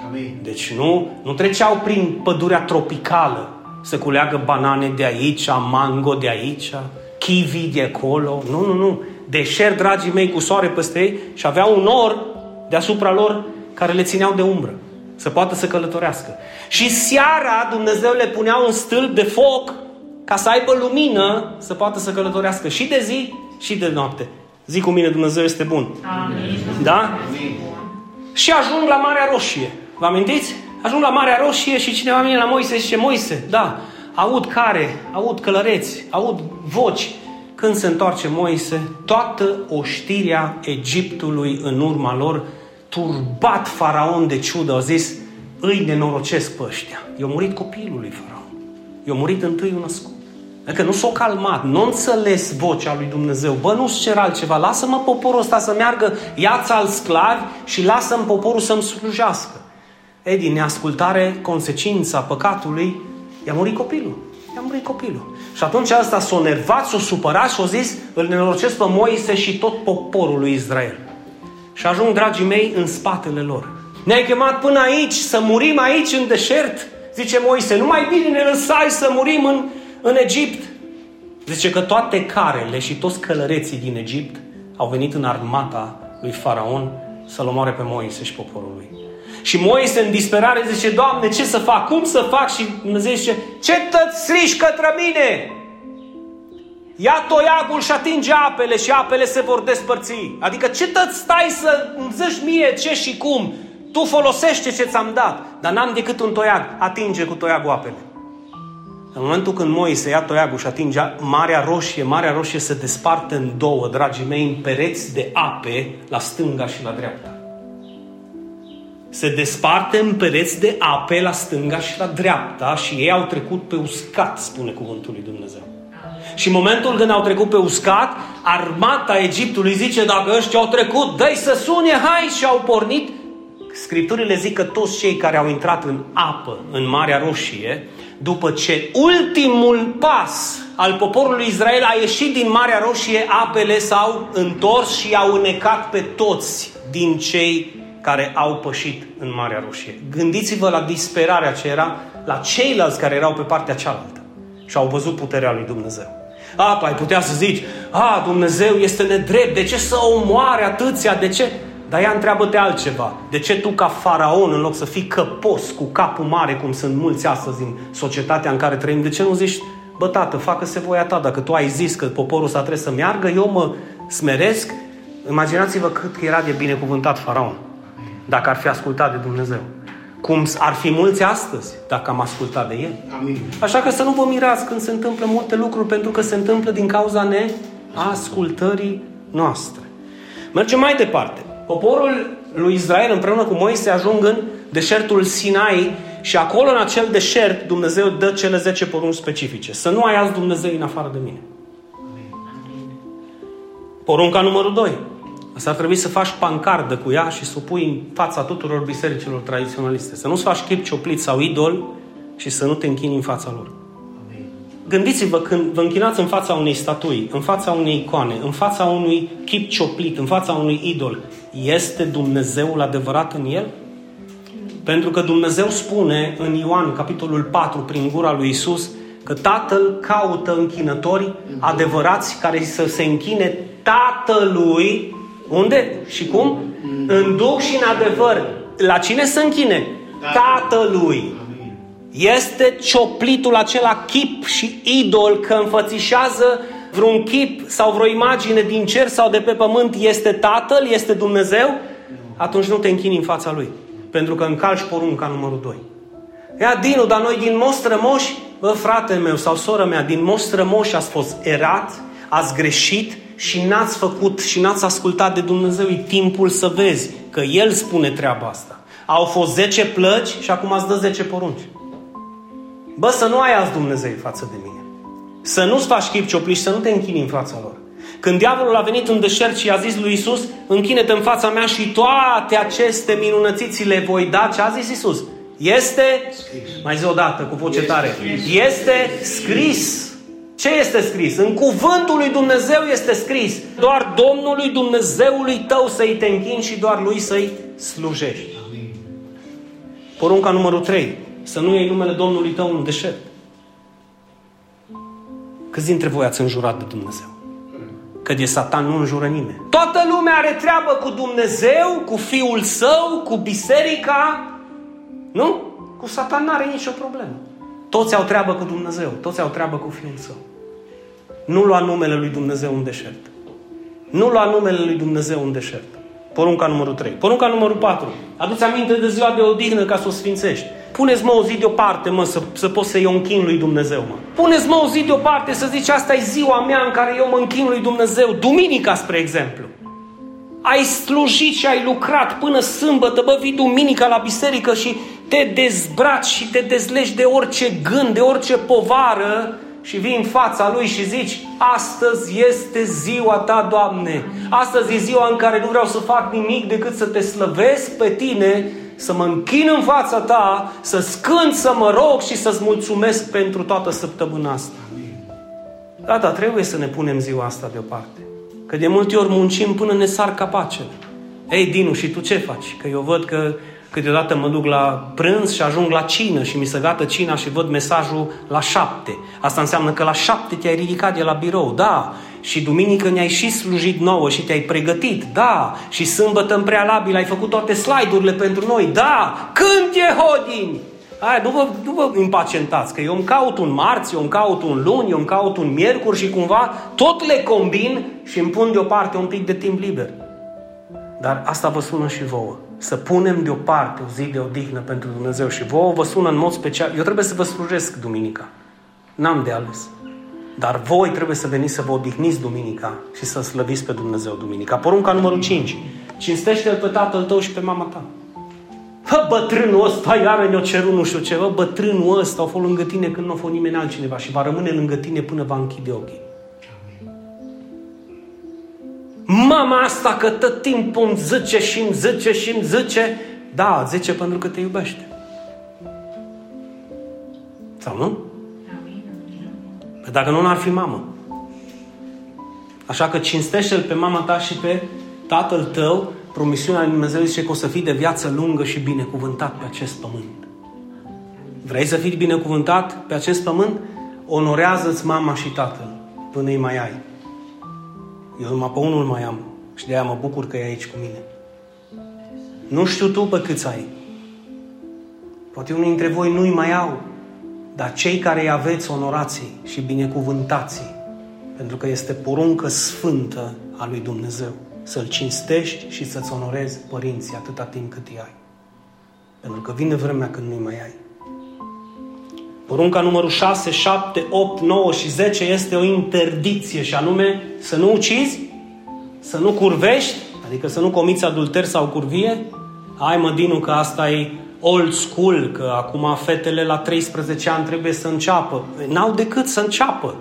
Amin. Deci nu, nu treceau prin pădurea tropicală să culeagă banane de aici, mango de aici, kiwi de acolo. Nu, nu, nu. Deșert, dragii mei, cu soare peste ei și aveau un nor deasupra lor care le țineau de umbră să poată să călătorească. Și seara Dumnezeu le punea un stâlp de foc ca să aibă lumină să poată să călătorească și de zi și de noapte. Zi cu mine, Dumnezeu este bun. Amin. Da? Amin. Și ajung la Marea Roșie. Vă amintiți? Ajung la Marea Roșie și cineva vine la Moise și zice, Moise, da, aud care, aud călăreți, aud voci. Când se întoarce Moise, toată oștirea Egiptului în urma lor, turbat faraon de ciudă, au zis, îi nenorocesc pe ăștia. I-a murit copilul lui faraon. I-a murit întâi născut. Adică nu s-o calmat, nu înțeles vocea lui Dumnezeu. Bă, nu-ți cer altceva, lasă-mă poporul ăsta să meargă, ia-ți al sclavi și lasă-mi poporul să-mi slujească. E, din neascultare, consecința păcatului, i-a murit copilul. I-a murit copilul. Și atunci asta s-a nervat, s-a supărat și a zis, îl nenorocesc pe Moise și tot poporul lui Israel. Și ajung, dragii mei, în spatele lor. Ne-ai chemat până aici, să murim aici în deșert? Zice Moise, nu mai bine ne lăsai să murim în, în Egipt? Zice că toate carele și toți călăreții din Egipt au venit în armata lui Faraon să-l omoare pe Moise și poporul lui. Și Moise în disperare zice, Doamne, ce să fac? Cum să fac? Și Dumnezeu zice, ce tăți strici către mine? Ia toiagul și atinge apele și apele se vor despărți. Adică ce tăți stai să îmi zici mie ce și cum? Tu folosește ce ți-am dat, dar n-am decât un toiag. Atinge cu toiagul apele. În momentul când Moise ia toiagul și atinge Marea Roșie, Marea Roșie se desparte în două, dragii mei, în pereți de ape la stânga și la dreapta. Se desparte în pereți de ape la stânga și la dreapta și ei au trecut pe uscat, spune cuvântul lui Dumnezeu. Și în momentul când au trecut pe uscat, armata Egiptului zice, dacă ăștia au trecut, dă să sune, hai, și au pornit. Scripturile zic că toți cei care au intrat în apă, în Marea Roșie, după ce ultimul pas al poporului Israel a ieșit din Marea Roșie, apele s-au întors și au înecat pe toți din cei care au pășit în Marea Roșie. Gândiți-vă la disperarea ce era la ceilalți care erau pe partea cealaltă și au văzut puterea lui Dumnezeu. A, tu ai putea să zici, a, Dumnezeu este nedrept, de ce să omoare atâția, de ce? Dar ea întreabă-te altceva. De ce tu ca faraon, în loc să fii căpos cu capul mare, cum sunt mulți astăzi în societatea în care trăim, de ce nu zici, bă tată, facă-se voia ta, dacă tu ai zis că poporul ăsta trebuie să meargă, eu mă smeresc. Imaginați-vă cât era de binecuvântat faraon, dacă ar fi ascultat de Dumnezeu. Cum ar fi mulți astăzi, dacă am ascultat de El. Amin. Așa că să nu vă mirați când se întâmplă multe lucruri, pentru că se întâmplă din cauza neascultării noastre. Mergem mai departe. Poporul lui Israel împreună cu Moise ajung în deșertul Sinai și acolo în acel deșert Dumnezeu dă cele 10 porunci specifice. Să nu ai alți Dumnezeu în afară de mine. Porunca numărul 2. Asta ar trebui să faci pancardă cu ea și să o pui în fața tuturor bisericilor tradiționaliste. Să nu-ți faci chip cioplit sau idol și să nu te închini în fața lor. Gândiți-vă când vă închinați în fața unei statui, în fața unei icoane, în fața unui chip cioplit, în fața unui idol. Este Dumnezeul adevărat în el? Pentru că Dumnezeu spune în Ioan, capitolul 4, prin gura lui Isus, că Tatăl caută închinători adevărați care să se închine Tatălui. Unde și cum? În duc și în adevăr. La cine să închine? Tatălui. Este cioplitul acela chip și idol că înfățișează vreun chip sau vreo imagine din cer sau de pe pământ este Tatăl, este Dumnezeu, atunci nu te închini în fața Lui. Pentru că încalci porunca numărul 2. Ia, Dinu, dar noi din mostrămoși, bă, frate meu sau soră mea, din mostrămoși ați fost erat, ați greșit și n-ați făcut și n-ați ascultat de Dumnezeu. E timpul să vezi că El spune treaba asta. Au fost 10 plăci și acum ați dă 10 porunci. Bă, să nu ai alți Dumnezeu față de mine. Să nu-ți faci chip ciopliș, să nu te închini în fața lor. Când diavolul a venit în deșert și a zis lui Isus, închine-te în fața mea și toate aceste minunățiți le voi da, ce a zis Isus? Este, scris. mai zi o dată cu voce este tare, scris. este scris. Ce este scris? În cuvântul lui Dumnezeu este scris. Doar Domnului Dumnezeului tău să-i te închini și doar lui să-i slujești. Porunca numărul 3. Să nu iei numele Domnului tău în deșert. Câți dintre voi ați înjurat de Dumnezeu? Că de Satan nu înjură nimeni. Toată lumea are treabă cu Dumnezeu, cu Fiul Său, cu biserica. Nu? Cu Satan nu are nicio problemă. Toți au treabă cu Dumnezeu, toți au treabă cu Fiul Său. Nu lua numele lui Dumnezeu în deșert. Nu lua numele lui Dumnezeu în deșert. Porunca numărul 3. Porunca numărul 4. Aduți aminte de ziua de odihnă ca să o sfințești. Puneți-mă o zi deoparte, mă, să, să pot să-i închin lui Dumnezeu, mă. Puneți-mă o zi deoparte să zici, asta e ziua mea în care eu mă închin lui Dumnezeu. Duminica, spre exemplu. Ai slujit și ai lucrat până sâmbătă, bă, vii duminica la biserică și te dezbraci și te dezlegi de orice gând, de orice povară și vii în fața Lui și zici, astăzi este ziua Ta, Doamne. Astăzi e ziua în care nu vreau să fac nimic decât să Te slăvesc pe Tine, să mă închin în fața Ta, să scând, să mă rog și să-ți mulțumesc pentru toată săptămâna asta. Da, da, trebuie să ne punem ziua asta deoparte. Că de multe ori muncim până ne sar capacele. Ei, Dinu, și tu ce faci? Că eu văd că Câteodată mă duc la prânz și ajung la cină și mi se gata cina și văd mesajul la șapte. Asta înseamnă că la șapte te-ai ridicat de la birou, da. Și duminică ne-ai și slujit nouă și te-ai pregătit, da. Și sâmbătă în prealabil ai făcut toate slide-urile pentru noi, da. Când e hodini? Aia, nu vă, nu vă impacientați, că eu îmi caut un marți, eu îmi caut un luni, eu îmi caut un miercuri și cumva tot le combin și îmi pun deoparte un pic de timp liber. Dar asta vă sună și vouă să punem deoparte o zi de odihnă pentru Dumnezeu și vouă vă sună în mod special. Eu trebuie să vă slujesc duminica. N-am de ales. Dar voi trebuie să veniți să vă odihniți duminica și să slăviți pe Dumnezeu duminica. Porunca numărul 5. Cinstește-L pe tatăl tău și pe mama ta. Bă, bătrânul ăsta iară ne-o cerut nu știu ce. Bă, bătrânul ăsta a fost lângă tine când nu a fost nimeni altcineva și va rămâne lângă tine până va închide ochii. Mama asta că tot timpul îmi zice și îmi zice și îmi zice, da, zice pentru că te iubește. Sau nu? Păi dacă nu, n-ar fi mamă. Așa că cinstește-L pe mama ta și pe tatăl tău, promisiunea lui Dumnezeu zice că o să fii de viață lungă și binecuvântat pe acest pământ. Vrei să fii binecuvântat pe acest pământ? Onorează-ți mama și tatăl până îi mai ai. Eu numai pe unul mai am și de aia mă bucur că e aici cu mine. Nu știu tu pe câți ai. Poate unii dintre voi nu-i mai au. Dar cei care îi aveți, onorați și binecuvântați Pentru că este poruncă sfântă a lui Dumnezeu. Să-L cinstești și să-ți onorezi părinții atâta timp cât îi ai. Pentru că vine vremea când nu-i mai ai. Porunca numărul 6, 7, 8, 9 și 10 este o interdicție și anume să nu ucizi, să nu curvești, adică să nu comiți adulter sau curvie. Hai mă, Dinu, că asta e old school, că acum fetele la 13 ani trebuie să înceapă. N-au decât să înceapă.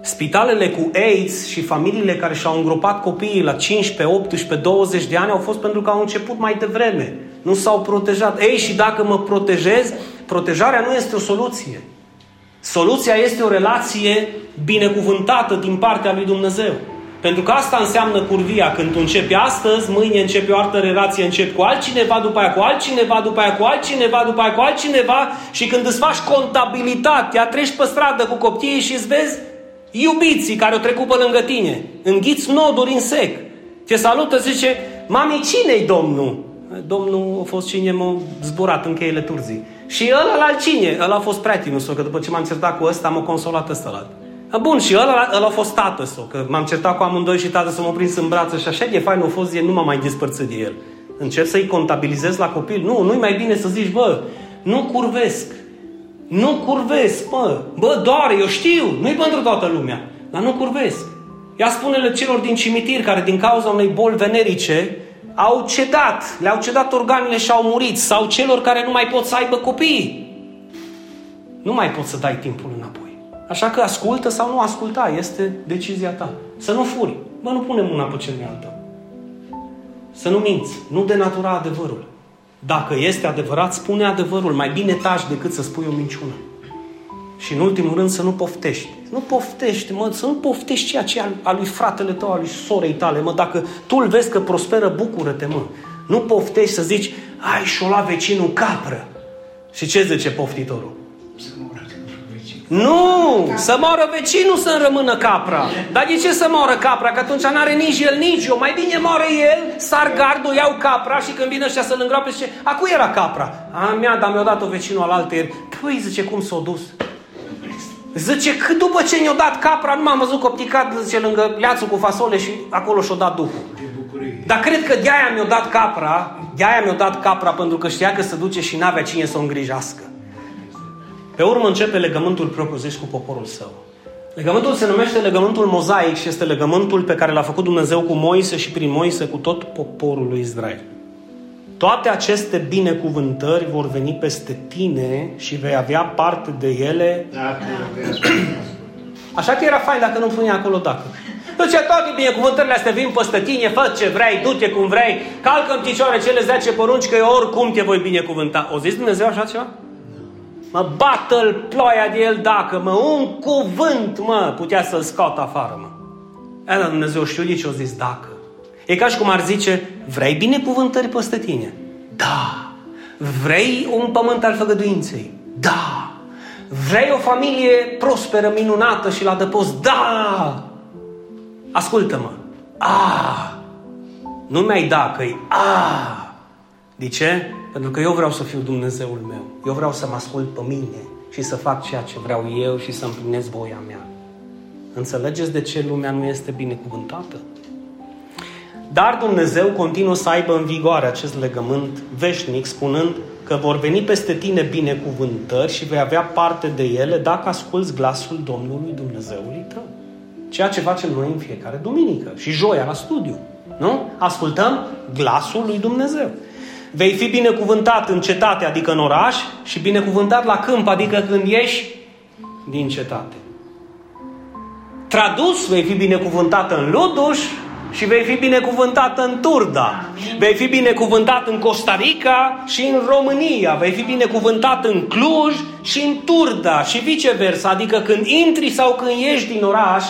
Spitalele cu AIDS și familiile care și-au îngropat copiii la 15, 18, 20 de ani au fost pentru că au început mai devreme. Nu s-au protejat. Ei, și dacă mă protejez, protejarea nu este o soluție. Soluția este o relație binecuvântată din partea lui Dumnezeu. Pentru că asta înseamnă curvia. Când tu începi astăzi, mâine începi o altă relație, începi cu altcineva, după aia cu altcineva, după aia cu altcineva, după aia cu altcineva și când îți faci contabilitatea, treci pe stradă cu copiii și îți vezi iubiții care o trecut pe lângă tine. Înghiți noduri în sec. Te salută, zice, mami, cine-i Domnul? Domnul a fost cine m-a zburat în cheile turzii. Și ăla la cine? Ăla a fost prietenul său, că după ce m-am certat cu ăsta, m-a consolat ăsta la. Bun, și ăla, ăla a fost tată său, că m-am certat cu amândoi și tată să mă prins în brață și așa de fain a fost, el nu m-a mai despărțit de el. Încerc să-i contabilizez la copil. Nu, nu-i mai bine să zici, bă, nu curvesc. Nu curvesc, bă. Bă, doare, eu știu, nu-i pentru toată lumea. Dar nu curvesc. Ia spune-le celor din cimitir care din cauza unei boli venerice au cedat, le-au cedat organele și au murit, sau celor care nu mai pot să aibă copii. Nu mai poți să dai timpul înapoi. Așa că ascultă sau nu asculta, este decizia ta. Să nu furi. Bă, nu punem mâna pe cel de Să nu minți. Nu denatura adevărul. Dacă este adevărat, spune adevărul. Mai bine taci decât să spui o minciună. Și în ultimul rând să nu poftești. Nu poftești, mă, să nu poftești ceea ce a lui fratele tău, a lui sorei tale, mă. Dacă tu îl vezi că prosperă, bucură-te, mă. Nu poftești să zici, ai și-o la vecinul capră. Și ce zice poftitorul? Nu! Să moară vecinul să rămână capra. Dar de ce să moară capra? Că atunci n-are nici el, nici eu. Mai bine moare el, sar gardul, iau capra și când vine ăștia să-l îngroape, zice, a cui era capra? A mea, dar mi-a dat-o vecinul al altăieri. Păi, zice, cum s-o dus? Zice că după ce ne-a dat capra, nu m-am văzut copticat, zice, lângă leațul cu fasole și acolo și-a dat Duhul. Dar cred că de-aia mi-a dat capra, de-aia mi-a dat capra pentru că știa că se duce și n-avea cine să o îngrijească. Pe urmă începe legământul propriu-zis cu poporul său. Legământul se numește legământul mozaic și este legământul pe care l-a făcut Dumnezeu cu Moise și prin Moise cu tot poporul lui Israel. Toate aceste binecuvântări vor veni peste tine și vei avea parte de ele. Așa că era fain dacă nu punea acolo dacă. Deci toate binecuvântările astea vin peste tine, fă ce vrei, du-te cum vrei, calcă în picioare cele 10 porunci că eu oricum te voi binecuvânta. O zis Dumnezeu așa ceva? Mă bată ploaia de el dacă, mă, un cuvânt, mă, putea să-l scot afară, mă. E, dar Dumnezeu știu de ce o zis dacă. E ca și cum ar zice, vrei binecuvântări peste tine? Da. Vrei un pământ al făgăduinței? Da. Vrei o familie prosperă, minunată și la dăpost? Da. Ascultă-mă. Ah. Nu mi-ai da, că Ah. De ce? Pentru că eu vreau să fiu Dumnezeul meu. Eu vreau să mă ascult pe mine și să fac ceea ce vreau eu și să împlinesc voia mea. Înțelegeți de ce lumea nu este binecuvântată? Dar Dumnezeu continuă să aibă în vigoare acest legământ veșnic, spunând că vor veni peste tine binecuvântări și vei avea parte de ele dacă asculți glasul Domnului Dumnezeului tău. Ceea ce facem noi în fiecare duminică și joia la studiu. Nu? Ascultăm glasul lui Dumnezeu. Vei fi binecuvântat în cetate, adică în oraș, și binecuvântat la câmp, adică când ieși din cetate. Tradus, vei fi binecuvântat în Luduș și vei fi binecuvântat în Turda. Vei fi binecuvântat în Costa Rica și în România. Vei fi binecuvântat în Cluj și în Turda și viceversa. Adică când intri sau când ieși din oraș,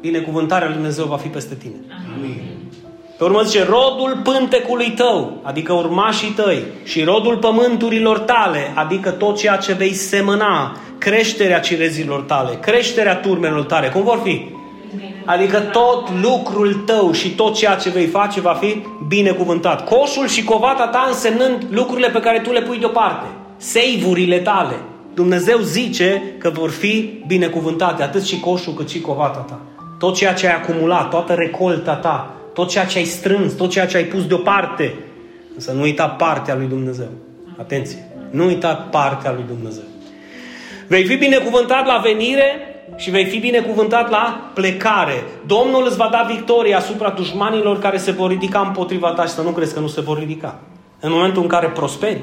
binecuvântarea lui Dumnezeu va fi peste tine. Amin. Pe urmă zice, rodul pântecului tău, adică urmașii tăi, și rodul pământurilor tale, adică tot ceea ce vei semăna, creșterea cirezilor tale, creșterea turmelor tale, cum vor fi? Adică tot lucrul tău și tot ceea ce vei face va fi binecuvântat. Coșul și covata ta însemnând lucrurile pe care tu le pui deoparte. Seivurile tale. Dumnezeu zice că vor fi binecuvântate atât și coșul cât și covata ta. Tot ceea ce ai acumulat, toată recolta ta, tot ceea ce ai strâns, tot ceea ce ai pus deoparte. Însă nu uita partea lui Dumnezeu. Atenție! Nu uita partea lui Dumnezeu. Vei fi binecuvântat la venire și vei fi binecuvântat la plecare. Domnul îți va da victorie asupra dușmanilor care se vor ridica împotriva ta și să nu crezi că nu se vor ridica. În momentul în care prosperi,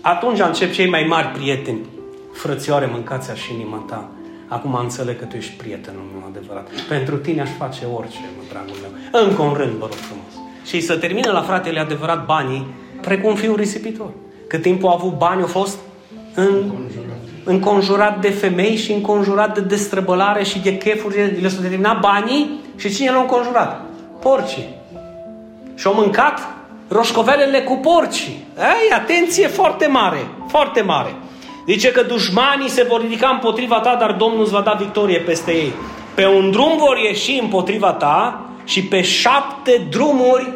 atunci încep cei mai mari prieteni. Frățioare, mâncați și inima ta. Acum înțeleg că tu ești prietenul meu adevărat. Pentru tine aș face orice, mă, dragul meu. Încă un rând, vă rog frumos. Și să termină la fratele adevărat banii, precum fiul risipitor. Cât timp au avut bani, au fost în, înconjurat de femei și înconjurat de destrăbălare și de chefuri. Le s-au terminat banii și cine l-a înconjurat? Porcii. Și au mâncat roșcovelele cu porcii. Ei, atenție foarte mare, foarte mare. Zice că dușmanii se vor ridica împotriva ta, dar Domnul îți va da victorie peste ei. Pe un drum vor ieși împotriva ta și pe șapte drumuri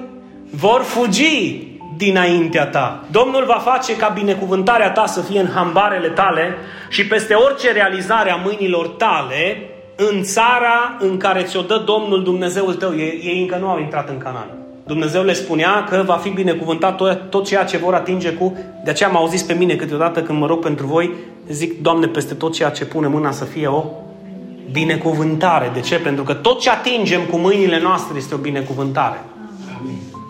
vor fugi dinaintea ta. Domnul va face ca binecuvântarea ta să fie în hambarele tale și peste orice realizare a mâinilor tale în țara în care ți-o dă Domnul Dumnezeul tău. Ei, ei încă nu au intrat în Canaan. Dumnezeu le spunea că va fi binecuvântat tot, tot ceea ce vor atinge cu... De aceea m-au zis pe mine câteodată când mă rog pentru voi, zic, Doamne, peste tot ceea ce pune mâna să fie o binecuvântare. De ce? Pentru că tot ce atingem cu mâinile noastre este o binecuvântare.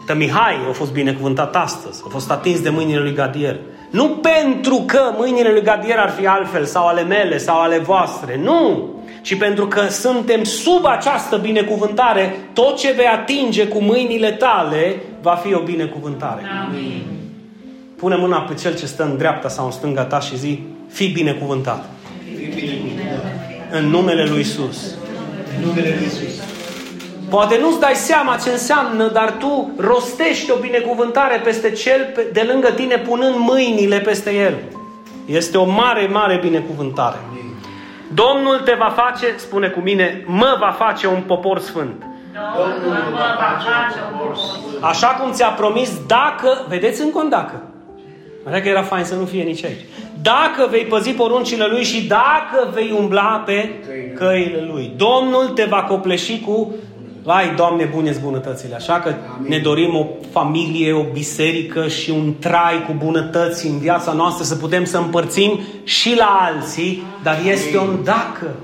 Tă Mihai a fost binecuvântat astăzi, a fost atins de mâinile lui Gadiel. Nu pentru că mâinile lui Gadiel ar fi altfel, sau ale mele, sau ale voastre. Nu! Ci pentru că suntem sub această binecuvântare, tot ce vei atinge cu mâinile tale va fi o binecuvântare. Amin. Pune mâna pe cel ce stă în dreapta sau în stânga ta și zi, fi binecuvântat. Fi binecuvântat. În numele lui Isus. În numele lui Isus. Poate nu-ți dai seama ce înseamnă, dar tu rostești o binecuvântare peste cel de lângă tine punând mâinile peste el. Este o mare, mare binecuvântare. Domnul te va face, spune cu mine, mă va face un popor sfânt. Domnul mă va face un popor sfânt. Așa cum ți-a promis, dacă, vedeți încă un dacă. Așa că era fain să nu fie nici aici. Dacă vei păzi poruncile Lui și dacă vei umbla pe căile Lui. Domnul te va copleși cu Vai, Doamne, bune bunătățile. Așa că Amin. ne dorim o familie, o biserică și un trai cu bunătăți în viața noastră, să putem să împărțim și la alții, dar este un dacă.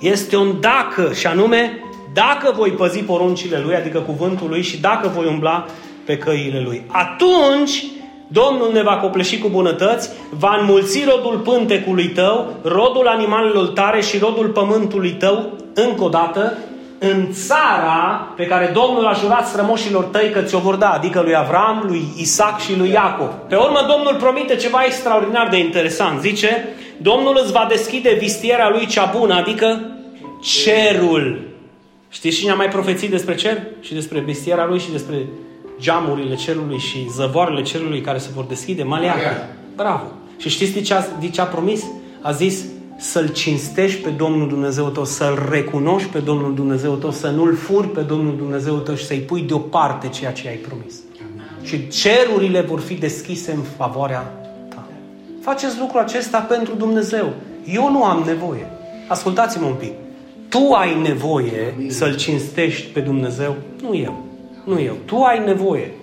Este un dacă și anume, dacă voi păzi poruncile Lui, adică cuvântul Lui și dacă voi umbla pe căile Lui. Atunci Domnul ne va copleși cu bunătăți, va înmulți rodul pântecului tău, rodul animalelor tare și rodul pământului tău, încă o dată, în țara pe care Domnul a jurat strămoșilor tăi că ți-o vor da, adică lui Avram, lui Isaac și lui Iacov. Pe urmă Domnul promite ceva extraordinar de interesant. Zice, Domnul îți va deschide vistierea lui cea bună, adică cerul. Știți cine a mai profețit despre cer? Și despre vistierea lui și despre geamurile cerului și zăvoarele cerului care se vor deschide? Maleacă. Bravo. Și știți de ce a, de ce a promis? A zis, să-L cinstești pe Domnul Dumnezeu tău, să-L recunoști pe Domnul Dumnezeu tău, să nu-L furi pe Domnul Dumnezeu tău și să-i pui deoparte ceea ce ai promis. Și cerurile vor fi deschise în favoarea ta. Faceți lucrul acesta pentru Dumnezeu. Eu nu am nevoie. Ascultați-mă un pic. Tu ai nevoie să-L cinstești pe Dumnezeu, nu eu. Nu eu. Tu ai nevoie.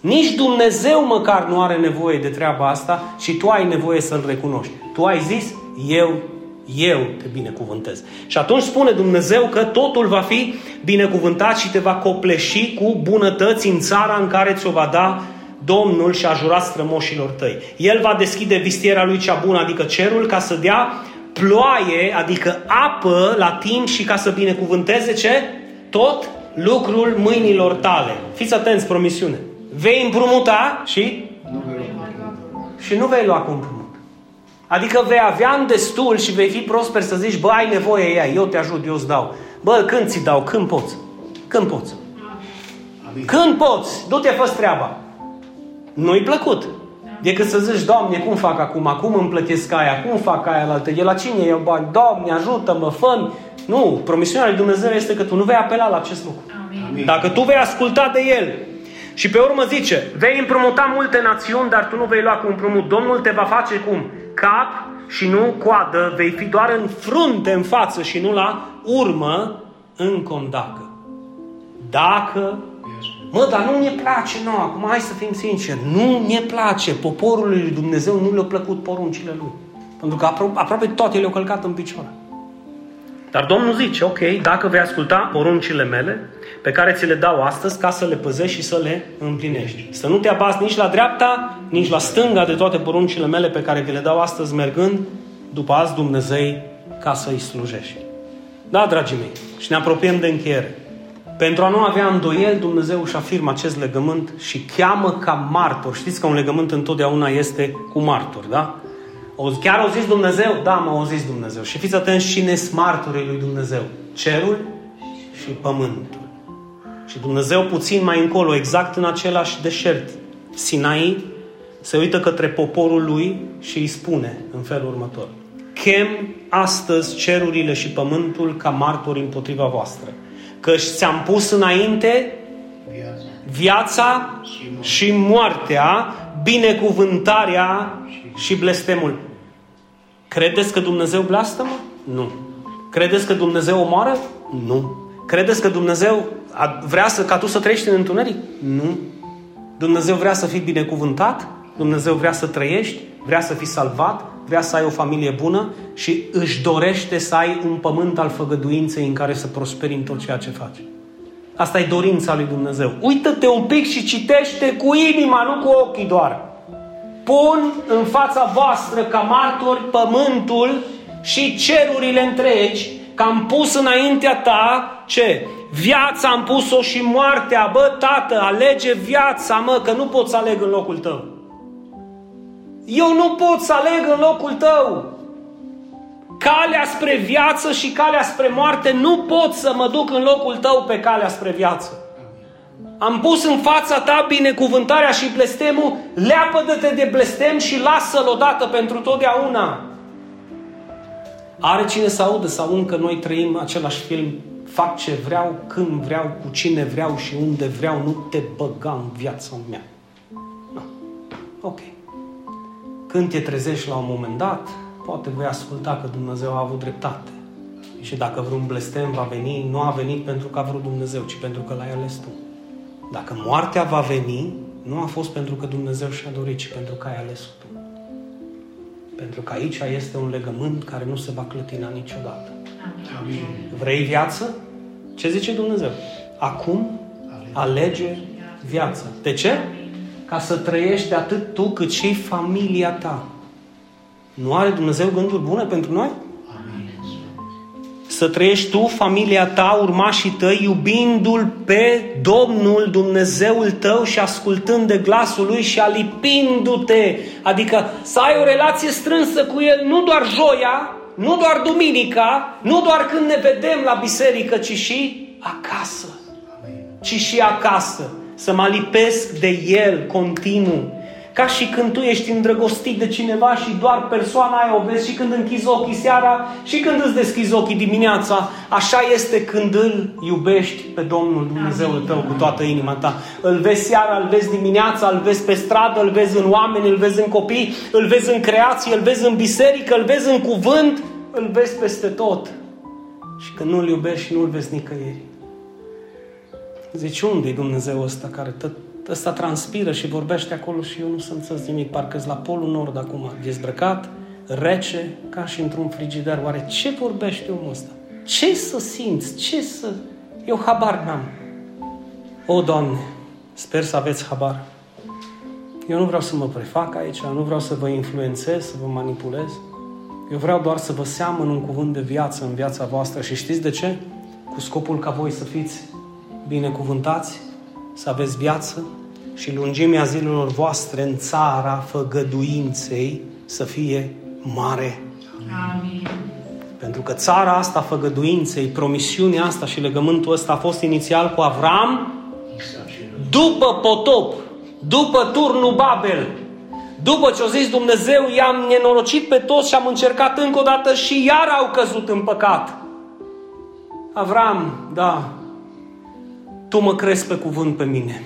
Nici Dumnezeu măcar nu are nevoie de treaba asta și tu ai nevoie să-L recunoști. Tu ai zis, eu eu te binecuvântez. Și atunci spune Dumnezeu că totul va fi binecuvântat și te va copleși cu bunătăți în țara în care ți-o va da Domnul și a jurat strămoșilor tăi. El va deschide vistierea lui cea bună, adică cerul, ca să dea ploaie, adică apă la timp și ca să binecuvânteze ce? Tot lucrul mâinilor tale. Fiți atenți, promisiune. Vei împrumuta și? Nu vei lua. Și nu vei lua cu împrumut. Adică vei avea în destul și vei fi prosper să zici, bă, ai nevoie ea, eu te ajut, eu îți dau. Bă, când ți dau? Când poți? Când poți? Amin. Când poți? Du-te, fă treaba. Nu-i plăcut. Decât să zici, Doamne, cum fac acum? Cum îmi plătesc aia? Cum fac aia la altă? De la cine eu bani? Doamne, ajută-mă, fă Nu, promisiunea lui Dumnezeu este că tu nu vei apela la acest lucru. Amin. Dacă tu vei asculta de El, și pe urmă zice, vei împrumuta multe națiuni, dar tu nu vei lua cu împrumut. Domnul te va face cum? Cap și nu coadă, vei fi doar în frunte, în față și nu la urmă, în condacă. Dacă Mă, dar nu ne place nouă, acum hai să fim sinceri, nu ne place, poporului lui Dumnezeu nu le-au plăcut poruncile lui. Pentru că apro- aproape toate le-au călcat în picioare. Dar Domnul zice, ok, dacă vei asculta poruncile mele, pe care ți le dau astăzi, ca să le păzești și să le împlinești. Să nu te abazi nici la dreapta, nici la stânga de toate poruncile mele pe care vi le dau astăzi, mergând după azi Dumnezei ca să-i slujești. Da, dragii mei, și ne apropiem de încheiere. Pentru a nu avea îndoieli, Dumnezeu își afirmă acest legământ și cheamă ca martor. Știți că un legământ întotdeauna este cu martor, da? O, chiar au zis Dumnezeu? Da, mă, au zis Dumnezeu. Și fiți atenți cine sunt martorii lui Dumnezeu. Cerul și pământul. Și Dumnezeu puțin mai încolo, exact în același deșert, Sinai, se uită către poporul lui și îi spune în felul următor. Chem astăzi cerurile și pământul ca martori împotriva voastră. Căci ți-am pus înainte viața, viața și moartea, binecuvântarea și blestemul. Credeți că Dumnezeu blastămă? Nu. Credeți că Dumnezeu omoară? Nu. Credeți că Dumnezeu vrea să, ca tu să trăiești în întuneric? Nu. Dumnezeu vrea să fii binecuvântat, Dumnezeu vrea să trăiești, vrea să fii salvat, vrea să ai o familie bună și își dorește să ai un pământ al făgăduinței în care să prosperi în tot ceea ce faci. Asta e dorința lui Dumnezeu. Uită-te un pic și citește cu inima, nu cu ochii doar. Pun în fața voastră ca martori pământul și cerurile întregi, că am pus înaintea ta ce? Viața am pus-o și moartea. Bă, tată, alege viața, mă, că nu pot să aleg în locul tău. Eu nu pot să aleg în locul tău. Calea spre viață și calea spre moarte nu pot să mă duc în locul tău pe calea spre viață. Am pus în fața ta binecuvântarea și blestemul, leapă-te de blestem și lasă-l odată pentru totdeauna. Are cine să audă sau încă noi trăim același film fac ce vreau, când vreau, cu cine vreau și unde vreau, nu te băga în viața mea. No. Ok. Când te trezești la un moment dat, poate vei asculta că Dumnezeu a avut dreptate. Și dacă vreun blestem va veni, nu a venit pentru că a vrut Dumnezeu, ci pentru că l-ai ales tu. Dacă moartea va veni, nu a fost pentru că Dumnezeu și-a dorit, ci pentru că ai ales tu. Pentru că aici este un legământ care nu se va clătina niciodată. Amin. Vrei viață? Ce zice Dumnezeu? Acum alege viața. De ce? Ca să trăiești atât tu cât și familia ta. Nu are Dumnezeu gânduri bune pentru noi? Să trăiești tu, familia ta, urmașii tăi, iubindu-L pe Domnul Dumnezeul tău și ascultând de glasul Lui și alipindu-te. Adică să ai o relație strânsă cu El, nu doar joia, nu doar duminica, nu doar când ne vedem la biserică, ci și acasă. Ci și acasă. Să mă lipesc de El continuu. Ca și când tu ești îndrăgostit de cineva și doar persoana aia o vezi și când închizi ochii seara și când îți deschizi ochii dimineața, așa este când îl iubești pe Domnul Dumnezeul tău cu toată inima ta. Îl vezi seara, îl vezi dimineața, îl vezi pe stradă, îl vezi în oameni, îl vezi în copii, îl vezi în creație, îl vezi în biserică, îl vezi în cuvânt, îl vezi peste tot. Și când nu-l iubești și nu-l vezi nicăieri. Zici, unde e Dumnezeu ăsta care tot ăsta transpiră și vorbește acolo și eu nu să înțeles nimic, parcă la polul nord acum, dezbrăcat, rece, ca și într-un frigider. Oare ce vorbește omul ăsta? Ce să simți? Ce să... Eu habar n-am. O, Doamne, sper să aveți habar. Eu nu vreau să mă prefac aici, nu vreau să vă influențez, să vă manipulez. Eu vreau doar să vă seamăn un cuvânt de viață în viața voastră și știți de ce? Cu scopul ca voi să fiți binecuvântați, să aveți viață și lungimea zilelor voastre în țara făgăduinței să fie mare. Amin. Pentru că țara asta făgăduinței, promisiunea asta și legământul ăsta a fost inițial cu Avram după potop, după turnul Babel, după ce a zis Dumnezeu, i-am nenorocit pe toți și am încercat încă o dată și iar au căzut în păcat. Avram, da, tu mă crezi pe cuvânt pe mine.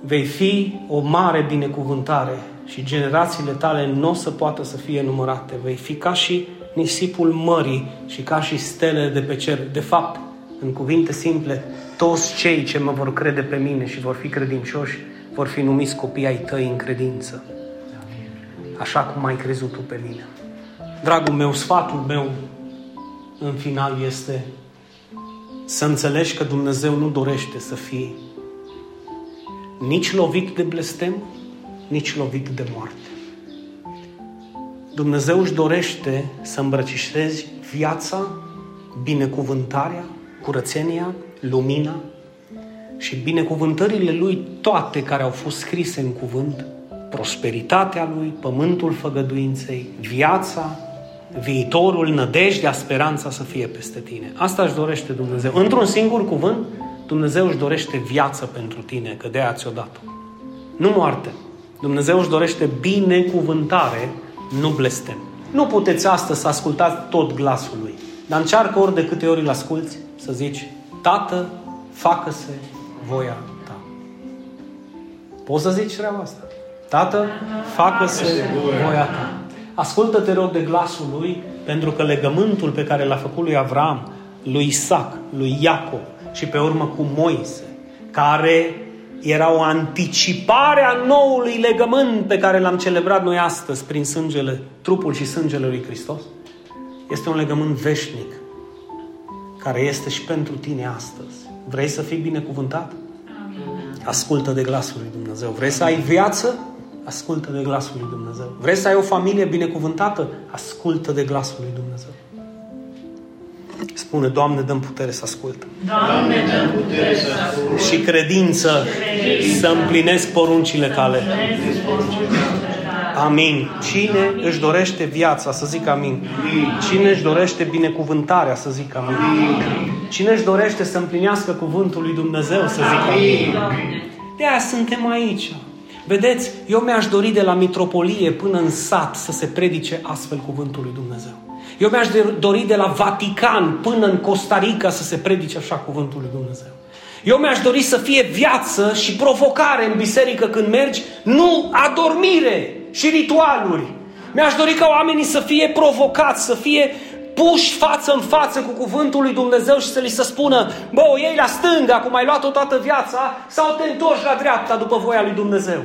Vei fi o mare binecuvântare și generațiile tale nu o să poată să fie numărate. Vei fi ca și nisipul mării și ca și stele de pe cer. De fapt, în cuvinte simple, toți cei ce mă vor crede pe mine și vor fi credincioși vor fi numiți copii ai tăi în credință. Așa cum ai crezut tu pe mine. Dragul meu, sfatul meu în final este să înțelegi că Dumnezeu nu dorește să fii nici lovit de blestem, nici lovit de moarte. Dumnezeu își dorește să îmbrăcișezi viața, binecuvântarea, curățenia, lumina și binecuvântările Lui toate care au fost scrise în cuvânt, prosperitatea Lui, pământul făgăduinței, viața, viitorul, nădejdea, speranța să fie peste tine. Asta își dorește Dumnezeu. Într-un singur cuvânt, Dumnezeu își dorește viață pentru tine, că de aia ți-o dat Nu moarte. Dumnezeu își dorește binecuvântare, nu blestem. Nu puteți astăzi să ascultați tot glasul Lui, dar încearcă ori de câte ori îl asculți să zici, Tată, facă-se voia ta. Poți să zici treaba asta? Tată, facă-se voia ta. Ascultă-te rog de glasul lui, pentru că legământul pe care l-a făcut lui Avram, lui Isaac, lui Iacob și pe urmă cu Moise, care era o anticipare a noului legământ pe care l-am celebrat noi astăzi prin sângele, trupul și sângele lui Hristos, este un legământ veșnic care este și pentru tine astăzi. Vrei să fii binecuvântat? Ascultă de glasul lui Dumnezeu. Vrei să ai viață? Ascultă de glasul lui Dumnezeu. Vrei să ai o familie binecuvântată? Ascultă de glasul lui Dumnezeu. Spune, Doamne, dăm putere să ascult. Doamne, dăm putere să ascult. Și credință, să împlinesc poruncile tale. Amin. Cine își dorește viața, să zic amin. Cine își dorește binecuvântarea, să zic amin. Cine își dorește să împlinească cuvântul lui Dumnezeu, să zic amin. De aia suntem aici. Vedeți, eu mi-aș dori de la mitropolie până în sat să se predice astfel cuvântul lui Dumnezeu. Eu mi-aș dori de la Vatican până în Costa Rica să se predice așa cuvântul lui Dumnezeu. Eu mi-aș dori să fie viață și provocare în biserică când mergi, nu adormire și ritualuri. Mi-aș dori ca oamenii să fie provocați, să fie puși față în față cu cuvântul lui Dumnezeu și să li se spună, bă, o iei la stânga, cum ai luat-o toată viața, sau te întorci la dreapta după voia lui Dumnezeu.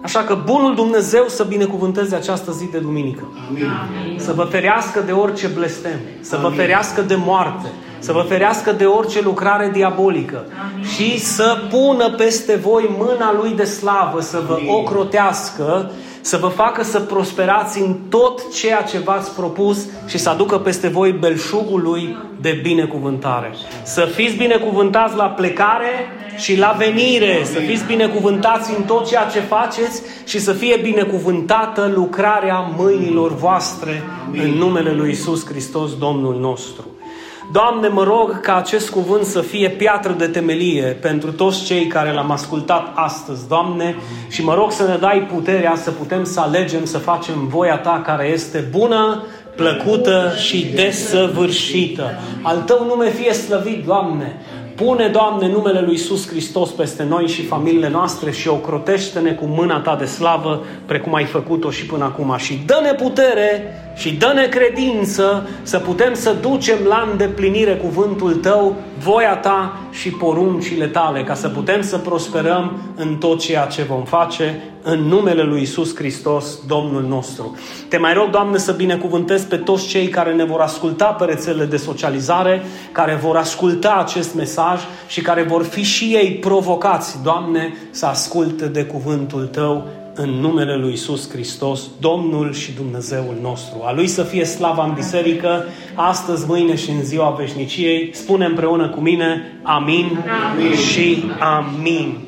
Așa că bunul Dumnezeu să binecuvânteze această zi de duminică. Amin. Să vă ferească de orice blestem, să Amin. vă ferească de moarte, să vă ferească de orice lucrare diabolică Amin. și să pună peste voi mâna lui de slavă, să vă Amin. ocrotească să vă facă să prosperați în tot ceea ce v-ați propus și să aducă peste voi belșugul lui de binecuvântare. Să fiți binecuvântați la plecare și la venire, să fiți binecuvântați în tot ceea ce faceți și să fie binecuvântată lucrarea mâinilor voastre în numele lui Isus Hristos, Domnul nostru. Doamne, mă rog ca acest cuvânt să fie piatră de temelie pentru toți cei care l-am ascultat astăzi, Doamne, și mă rog să ne dai puterea să putem să alegem să facem voia Ta care este bună, plăcută și desăvârșită. Al Tău nume fie slăvit, Doamne. Pune, Doamne, numele Lui Iisus Hristos peste noi și familiile noastre și ocrotește-ne cu mâna Ta de slavă, precum ai făcut-o și până acum. Și dă-ne putere și dă-ne credință să putem să ducem la îndeplinire cuvântul Tău, voia Ta și poruncile Tale, ca să putem să prosperăm în tot ceea ce vom face în numele Lui Isus Hristos, Domnul nostru. Te mai rog, Doamne, să binecuvântezi pe toți cei care ne vor asculta pe rețelele de socializare, care vor asculta acest mesaj și care vor fi și ei provocați, Doamne, să asculte de cuvântul Tău în numele Lui Isus Hristos, Domnul și Dumnezeul nostru. A Lui să fie slava în biserică, astăzi, mâine și în ziua veșniciei. Spune împreună cu mine, amin, amin. și amin.